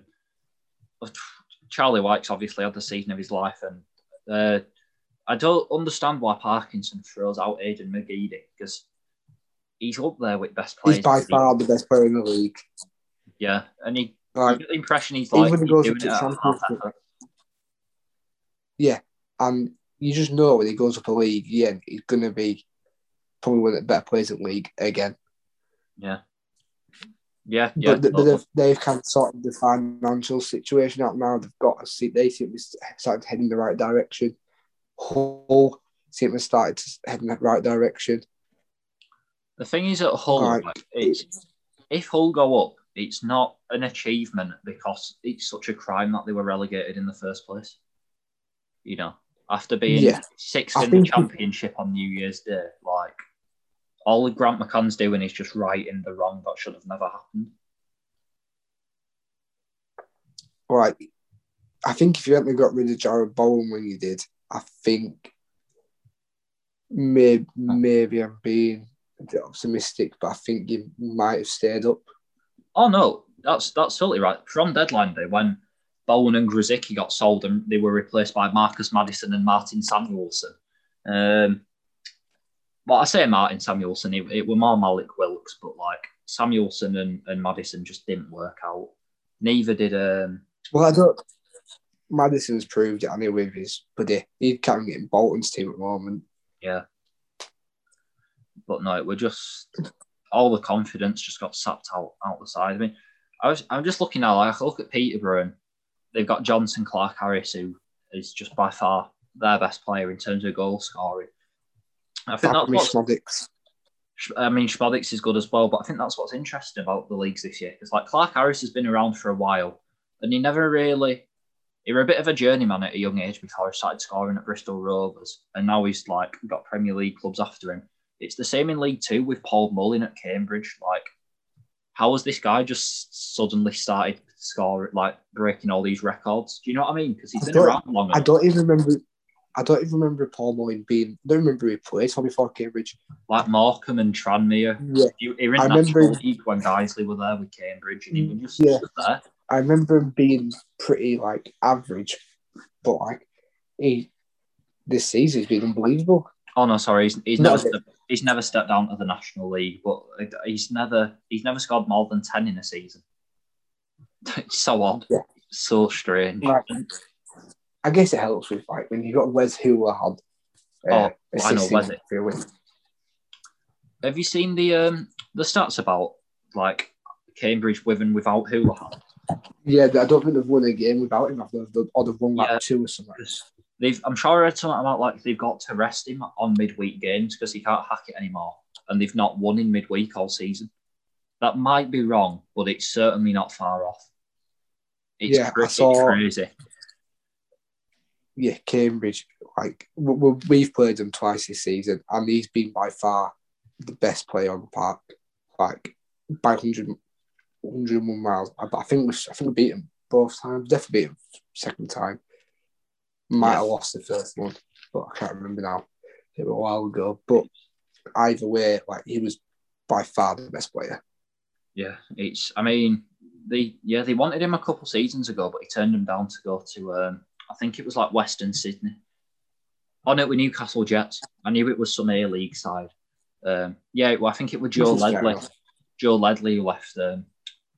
Charlie Wyke's obviously had the season of his life, and uh, I don't understand why Parkinson throws out Aiden McGeady because he's up there with best players. He's by far the best player in the league. Yeah, and he Like, the impression he's like he he's goes doing to it at Champions League. yeah, and you just know when he goes up a league, yeah, he's going to be probably one of the better players in the league again. Yeah. Yeah, yeah. but, but they've, they've kind of sorted the financial situation out now. They've got a seat. They seem to be started to head in the right direction. Hull seem to started to head in the right direction. The thing is at Hull, Like, like, it's, if Hull go up, it's not an achievement because it's such a crime that they were relegated in the first place. You know, after being Yeah. sixth I in the championship on New Year's Day, like all Grant McCann's doing is just righting the wrong that should have never happened. Right. I think if you hadn't got rid of Jarrod Bowen when you did, I think maybe maybe I'm being a bit optimistic, but I think you might have stayed up. Oh no, that's that's totally right. From deadline day, when Bowen and Grosicki got sold and they were replaced by Marcus Maddison and Martin Samuelsen. Um, well, I say Martin Samuelsen, it, it were more Mallik Wilks, but like Samuelsen and, and Maddison just didn't work out. Neither did um Well, I don't. Maddison's proved it anyway with his buddy. He can't get in Bolton's team at the moment. yeah. But no, it were just all the confidence just got sapped out out the side. I mean, I was I'm just looking now. Like I look at Peterborough and they've got Jonson Clarke-Harris, who is just by far their best player in terms of goal scoring. I think that's what's, I mean, Szmodics is good as well, but I think that's what's interesting about the leagues this year. Because like Clark Harris has been around for a while, and he never really. He was a bit of a journeyman at a young age before he started scoring at Bristol Rovers, and now he's like got Premier League clubs after him. It's the same in League Two with Paul Mullin at Cambridge. Like, how has this guy just suddenly started scoring, like breaking all these records? Do you know what I mean? Because he's I been around long I don't even remember. I don't even remember Paul Mullin being. I don't remember he played for before Cambridge. Like Morecambe and Tranmere. Yeah, He, he I remember- League when Guiseley were there with Cambridge, and he was just Yeah. there. I remember him being pretty like average, but like he this season he's been unbelievable. Oh no, sorry, he's, he's No, never stepped, he's never stepped down to the National League, but uh, he's never he's never scored more than ten in a season. It's so odd, Yeah. so strange. Like, I guess it helps with like when you've got Wes Hoolahan. Oh, I know Wes. for a win. Have you seen the um the stats about like Cambridge with and without Hoolahan? Yeah, I don't think they've won a game without him. They've, or they've won like Yeah. two or something. They've I'm sure I read something about like they've got to rest him on midweek games because he can't hack it anymore, and they've not won in midweek all season. That might be wrong, but it's certainly not far off. It's Yeah, pretty saw- crazy. Yeah, Cambridge. Like we, we- we've played them twice this season, and he's been by far the best player on the park. Like by 100, 101 miles. I, I think we, I think we beat him both times. Definitely beat him second time. Might Yeah. have lost the first one, but I can't remember now. It was a while ago. But either way, like he was by far the best player. Yeah, it's. I mean, they yeah they wanted him a couple seasons ago, but he turned them down to go to. Um, I think it was like Western Sydney. Oh no, with Newcastle Jets. I knew it was some A League side. Um, yeah, well, I think it was Joe Ledley. Joe Ledley left um,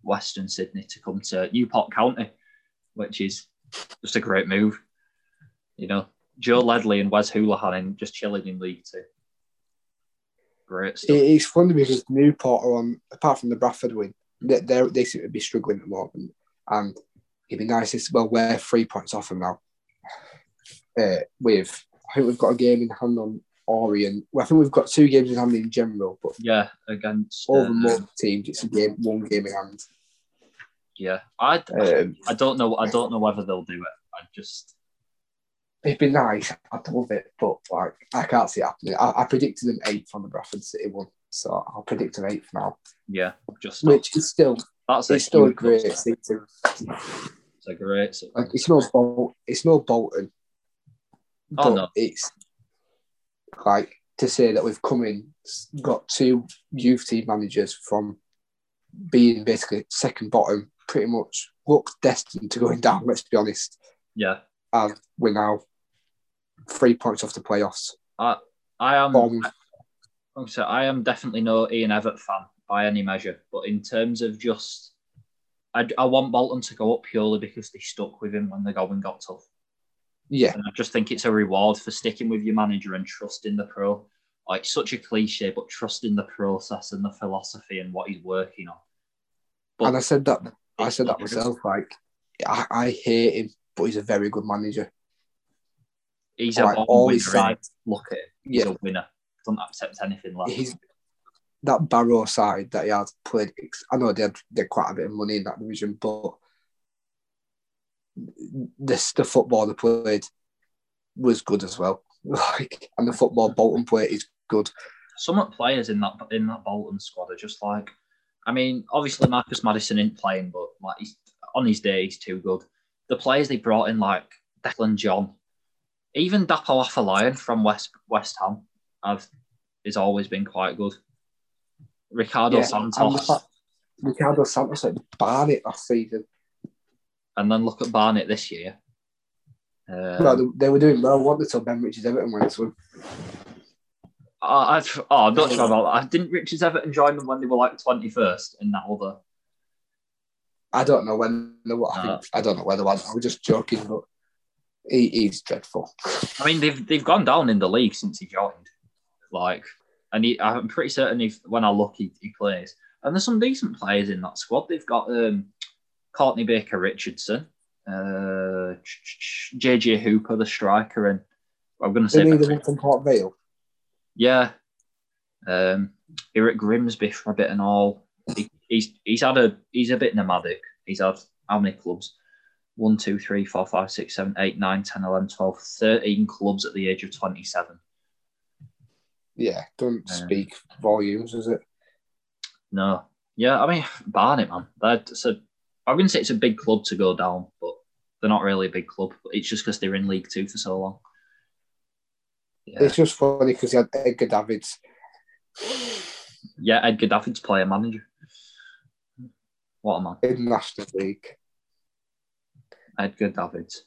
Western Sydney to come to Newport County, which is just a great move. You know, Joe Ledley and Wes Hoolahan just chilling in League Two. Great stuff. It- It's funny because Newport are on, apart from the Bradford win, they they they seem to be struggling at the moment. And it'd be nice as well, we're three points off them now. Uh, with, I think we've got a game in hand on Orient. Well, I think we've got two games in hand in general, but yeah, against all the most teams, it's a game, one game in hand. Yeah, I Um, I don't know. I don't know whether they'll do it. I just it'd be nice. I'd love it, but like I can't see it happening. I, I predicted an eighth on the Bradford City one, so I'll predict an eighth now, yeah, just which is still that's it's still a great season. It's a great. success. Like it's no Bol- it's no Bolton. Oh, no. it's like to say that we've come in, got two youth team managers from being basically second bottom, pretty much looked destined to going down. Let's be honest, Yeah, and we're now three points off the playoffs. I I am. I I am definitely no Ian Evatt fan by any measure, but in terms of just, I, I want Bolton to go up purely because they stuck with him when the going got tough, Yeah, and I just think it's a reward for sticking with your manager and trusting the pro. Like such a cliche, but trusting the process and the philosophy and what he's working on. But and I said that I said that myself. Like, I, I hate him, but he's a very good manager. He's a like, winner. his innit? Look at him. He's Yeah. a winner. Doesn't accept anything less. He's that Barrow side that he had played. I know they had, they had quite a bit of money in that division, but this the football they played was good as well. Like, and the football Bolton play is good. some of the players in that in that Bolton squad are just like, I mean, obviously Marcus Maddison isn't playing, but like he's on his day he's too good. The players they brought in like Declan John, even Dapo Afolayan from West West Ham, have has always been quite good. Ricardo Yeah, Santos, Ricardo Santos like Barnet last season. and then look at Barnet this year. Uh, no, they, they were doing well. What until Ben Richards Everton went to him. I, oh, I'm not sure about that. I didn't Richards Everton join them when they were like 21st in that other. I don't know when. The, I, think, I don't know whether I was just joking, but he, he's dreadful. I mean, they've they've gone down in the league since he joined. Like, and he, I'm pretty certain if when I look, he, he plays. And there's some decent players in that squad. They've got um, Courtney Baker Richardson, uh, JJ Hooper, the striker, and I'm going to say need one from Port Vale. yeah, um, Eric Grimsby for a bit and all. He, he's he's had a he's a bit nomadic. He's had how many clubs? 1, 2, 3, 4, 5, 6, 7, 8, 9, 10, 11, 12, 13 clubs at the age of 27. Yeah, don't Yeah. speak volumes, is it? No. Yeah, I mean, Barnet, man. That's a, I wouldn't say it's a big club to go down, but they're not really a big club. But it's just because they're in League Two for so long. Yeah, It's just funny because he had Edgar Davids. yeah Edgar Davids, player manager. What a man. in National League. Edgar Davids.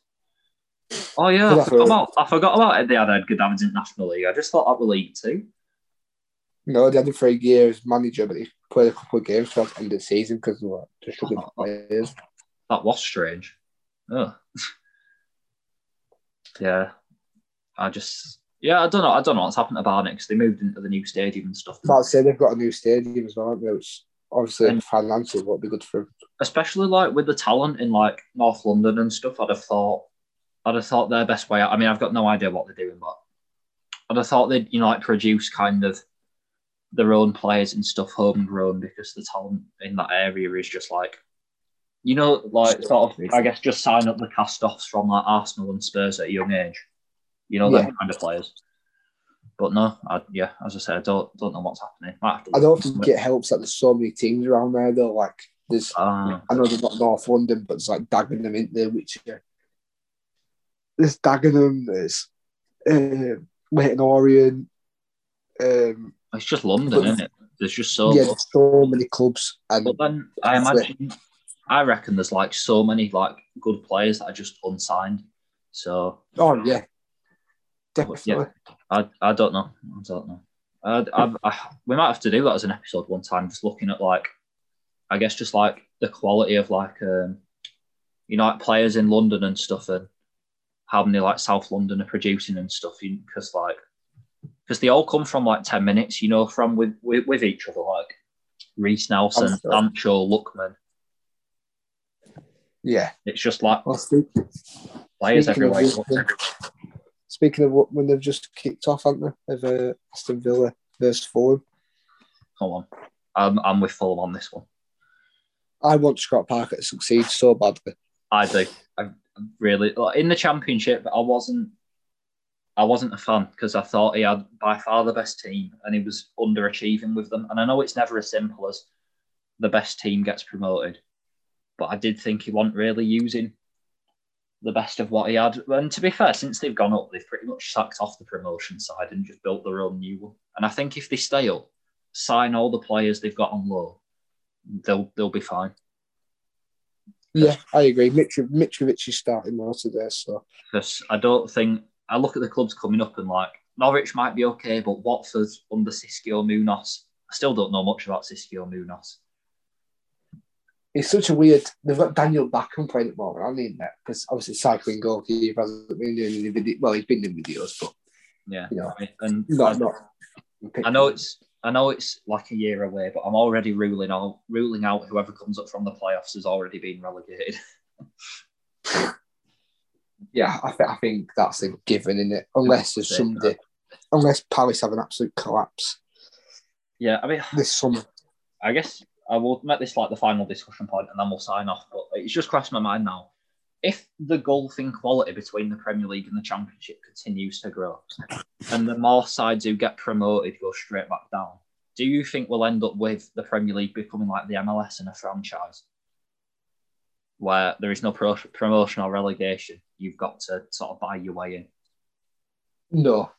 Oh, yeah, I forgot, about, I forgot about they had Edgar Davids in National League. I just thought that was League Two. No, they had him for a year as manager, but he played a couple of games towards the end of the season because they were just struggling for oh, oh. players. That was strange. Oh. yeah. I just, yeah, I don't know. I don't know what's happened to Barnet because they moved into the new stadium and stuff. But I'd say they've got a new stadium as well, haven't they? Which obviously And- financially would be good for them. Especially like with the talent in like North London and stuff, I'd have thought I'd have thought their best way out. I mean, I've got no idea what they're doing, but I'd have thought they'd, you know, like produce kind of their own players and stuff homegrown because the talent in that area is just like you know, like sort of I guess just sign up the cast offs from like Arsenal and Spurs at a young age. You know, Yeah. them kind of players. But no, I, yeah, as I said, I don't don't know what's happening. To I don't think it helps that there's so many teams around there though. Like there's Ah, I know they're not North London, but it's like Dagenham in there, which uh, there's Dagenham, there's uh, Leyton Orient. Um, it's just London, isn't it? There's just so yeah, so many clubs, and But then I imagine, I reckon there's like so many like good players that are just unsigned. So oh yeah, definitely. I, I don't know. I don't know. I, I, I, we might have to do that as an episode one time, just looking at like, I guess just like the quality of like, um, you know, like players in London and stuff, and how many like South London are producing and stuff. Because like, because they all come from like ten minutes, you know, from with with, with each other, like Reiss Nelson. Sancho, Lookman. Yeah. It's just like Well, speak, players everywhere. Speaking of what when they've just kicked off, haven't they? Of uh, Aston Villa versus Fulham. Come on, I'm, I'm with Fulham on this one. I want Scott Parker to succeed so badly. I do. I really in the championship. I wasn't. I wasn't a fan because I thought he had by far the best team and he was underachieving with them. And I know it's never as simple as the best team gets promoted, but I did think he wasn't really using the best of what he had. And to be fair, since they've gone up, they've pretty much sacked off the promotion side and just built their own new one. And I think if they stay up, sign all the players they've got on low, they'll they'll be fine. Yeah, I agree. Mitro- Mitrovic is starting most of this, so because I don't think I look at the clubs coming up and like Norwich might be okay, but Watford under Xisco Muñoz, I still don't know much about Xisco Muñoz. it's such a weird. They've got Daniel Bachmann playing at the moment. I mean that because obviously cycling goalkeeper hasn't been doing any video. Well, he's been in videos, but Yeah, you know, and not not. I know it's I know it's like a year away, but I'm already ruling out ruling out whoever comes up from the playoffs has already been relegated. yeah, I, th- I think that's a given in it, unless there's somebody, unless Palace have an absolute collapse. Yeah, I mean, this summer. I guess I will make this like the final discussion point, and then we'll sign off. But it's just crossed my mind now. If the golfing quality between the Premier League and the Championship continues to grow, and the more sides who get promoted go straight back down, do you think we'll end up with the Premier League becoming like the MLS and a franchise? where there is no pro- promotion or relegation, you've got to sort of buy your way in. No,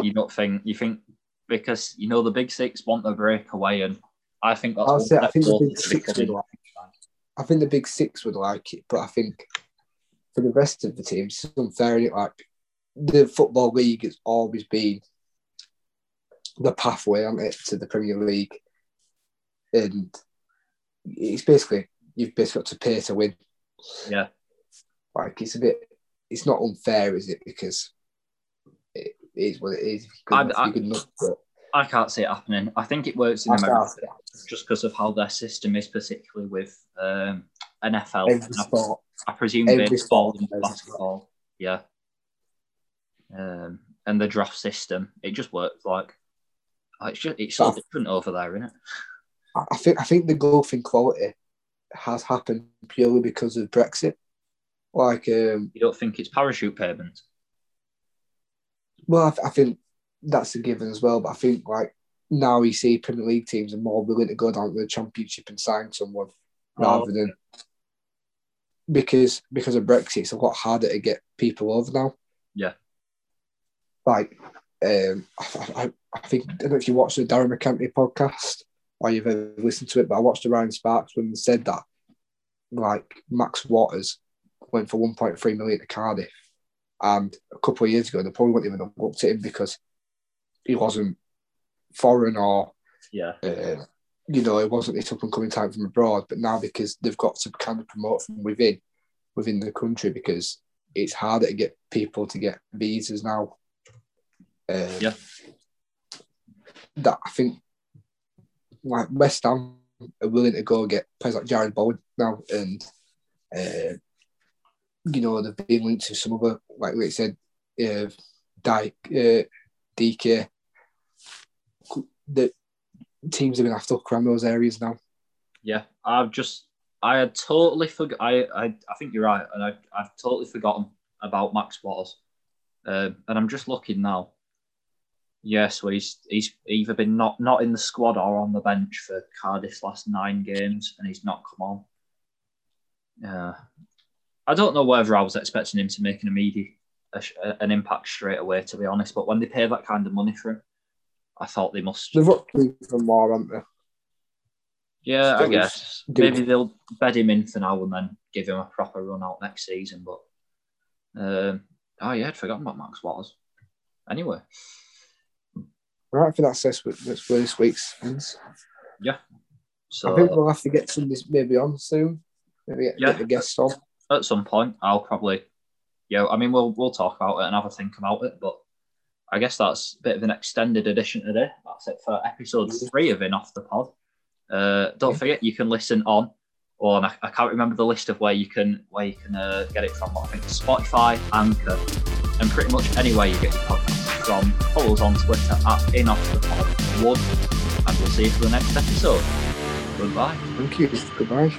you don't think you think because you know the big six want the breakaway, and I think that's. Say, I think the big six would like. I think the big six would like it, but I think for the rest of the teams, it's unfair. It like the football league has always been the pathway on it to the Premier League, and it's basically you've basically got to pay to win. Yeah. Like it's a bit, it's not unfair, is it? Because it is what it is. I, I, I, can't see it happening. I think it works in America just because of how their system is, particularly with um, NFL. Every sport. I, presume Every baseball and basketball. Yeah. Um, and the draft system, it just works like it's just it's so different over there, isn't it? I think I think the golfing quality has happened purely because of Brexit. Like, um, you don't think it's parachute payments? Well, I, th- I, think that's a given as well. But I think like now you see Premier League teams are more willing to go down to the Championship and sign someone oh. rather than because because of Brexit. It's a lot harder to get people over now. Yeah. Like, um, I, I, I think I don't know if you watched the Darren McCanty podcast or you've ever listened to it, but I watched the Ryan Sparks when they said that, like Max Watters went for 1.3 million to Cardiff, and a couple of years ago they probably wouldn't even have looked at him because he wasn't foreign or yeah, uh, you know, it wasn't this up and coming talent from abroad. But now because they've got to kind of promote from within within the country because it's harder to get people to get visas now. Uh, yeah, that I think like West Ham are willing to go get players like Jarrod Bowen now, and uh, you know they've been linked to some other, like we said, uh, Dike, uh, DK. The teams are going to have to around those areas now. Yeah, I've just I had totally forgot. I, I I think you're right, and I I've totally forgotten about Max Watters, uh, and I'm just looking now. Yes, well, he's he's either been not not in the squad or on the bench for Cardiff's last nine games, and he's not come on. Yeah, I don't know whether I was expecting him to make an immediate an impact straight away, to be honest. But when they pay that kind of money for him, I thought they must. They've got even more, haven't they? Yeah, Still I guess maybe they'll bed him in for now and then give him a proper run out next season. But um, oh yeah, I'd forgotten about Max Watters. Anyway. Right, for that's this, that's where this week's ends. Yeah. So I think we'll have to get some this maybe on soon. Maybe get, yeah. get the guests on. At some point, I'll probably yeah, I mean we'll we'll talk about it and have a think about it, but I guess that's a bit of an extended edition today. That's it for episode three of In Off the Pod. Uh, don't forget you can listen on or I, I, can't remember the list of where you can where you can uh, get it from, but I think Spotify, Anchor, and pretty much anywhere you get your podcast from. Follow us on Twitter at In Off the Pod One, and we'll see you for the next episode. Goodbye. Thank you. Goodbye.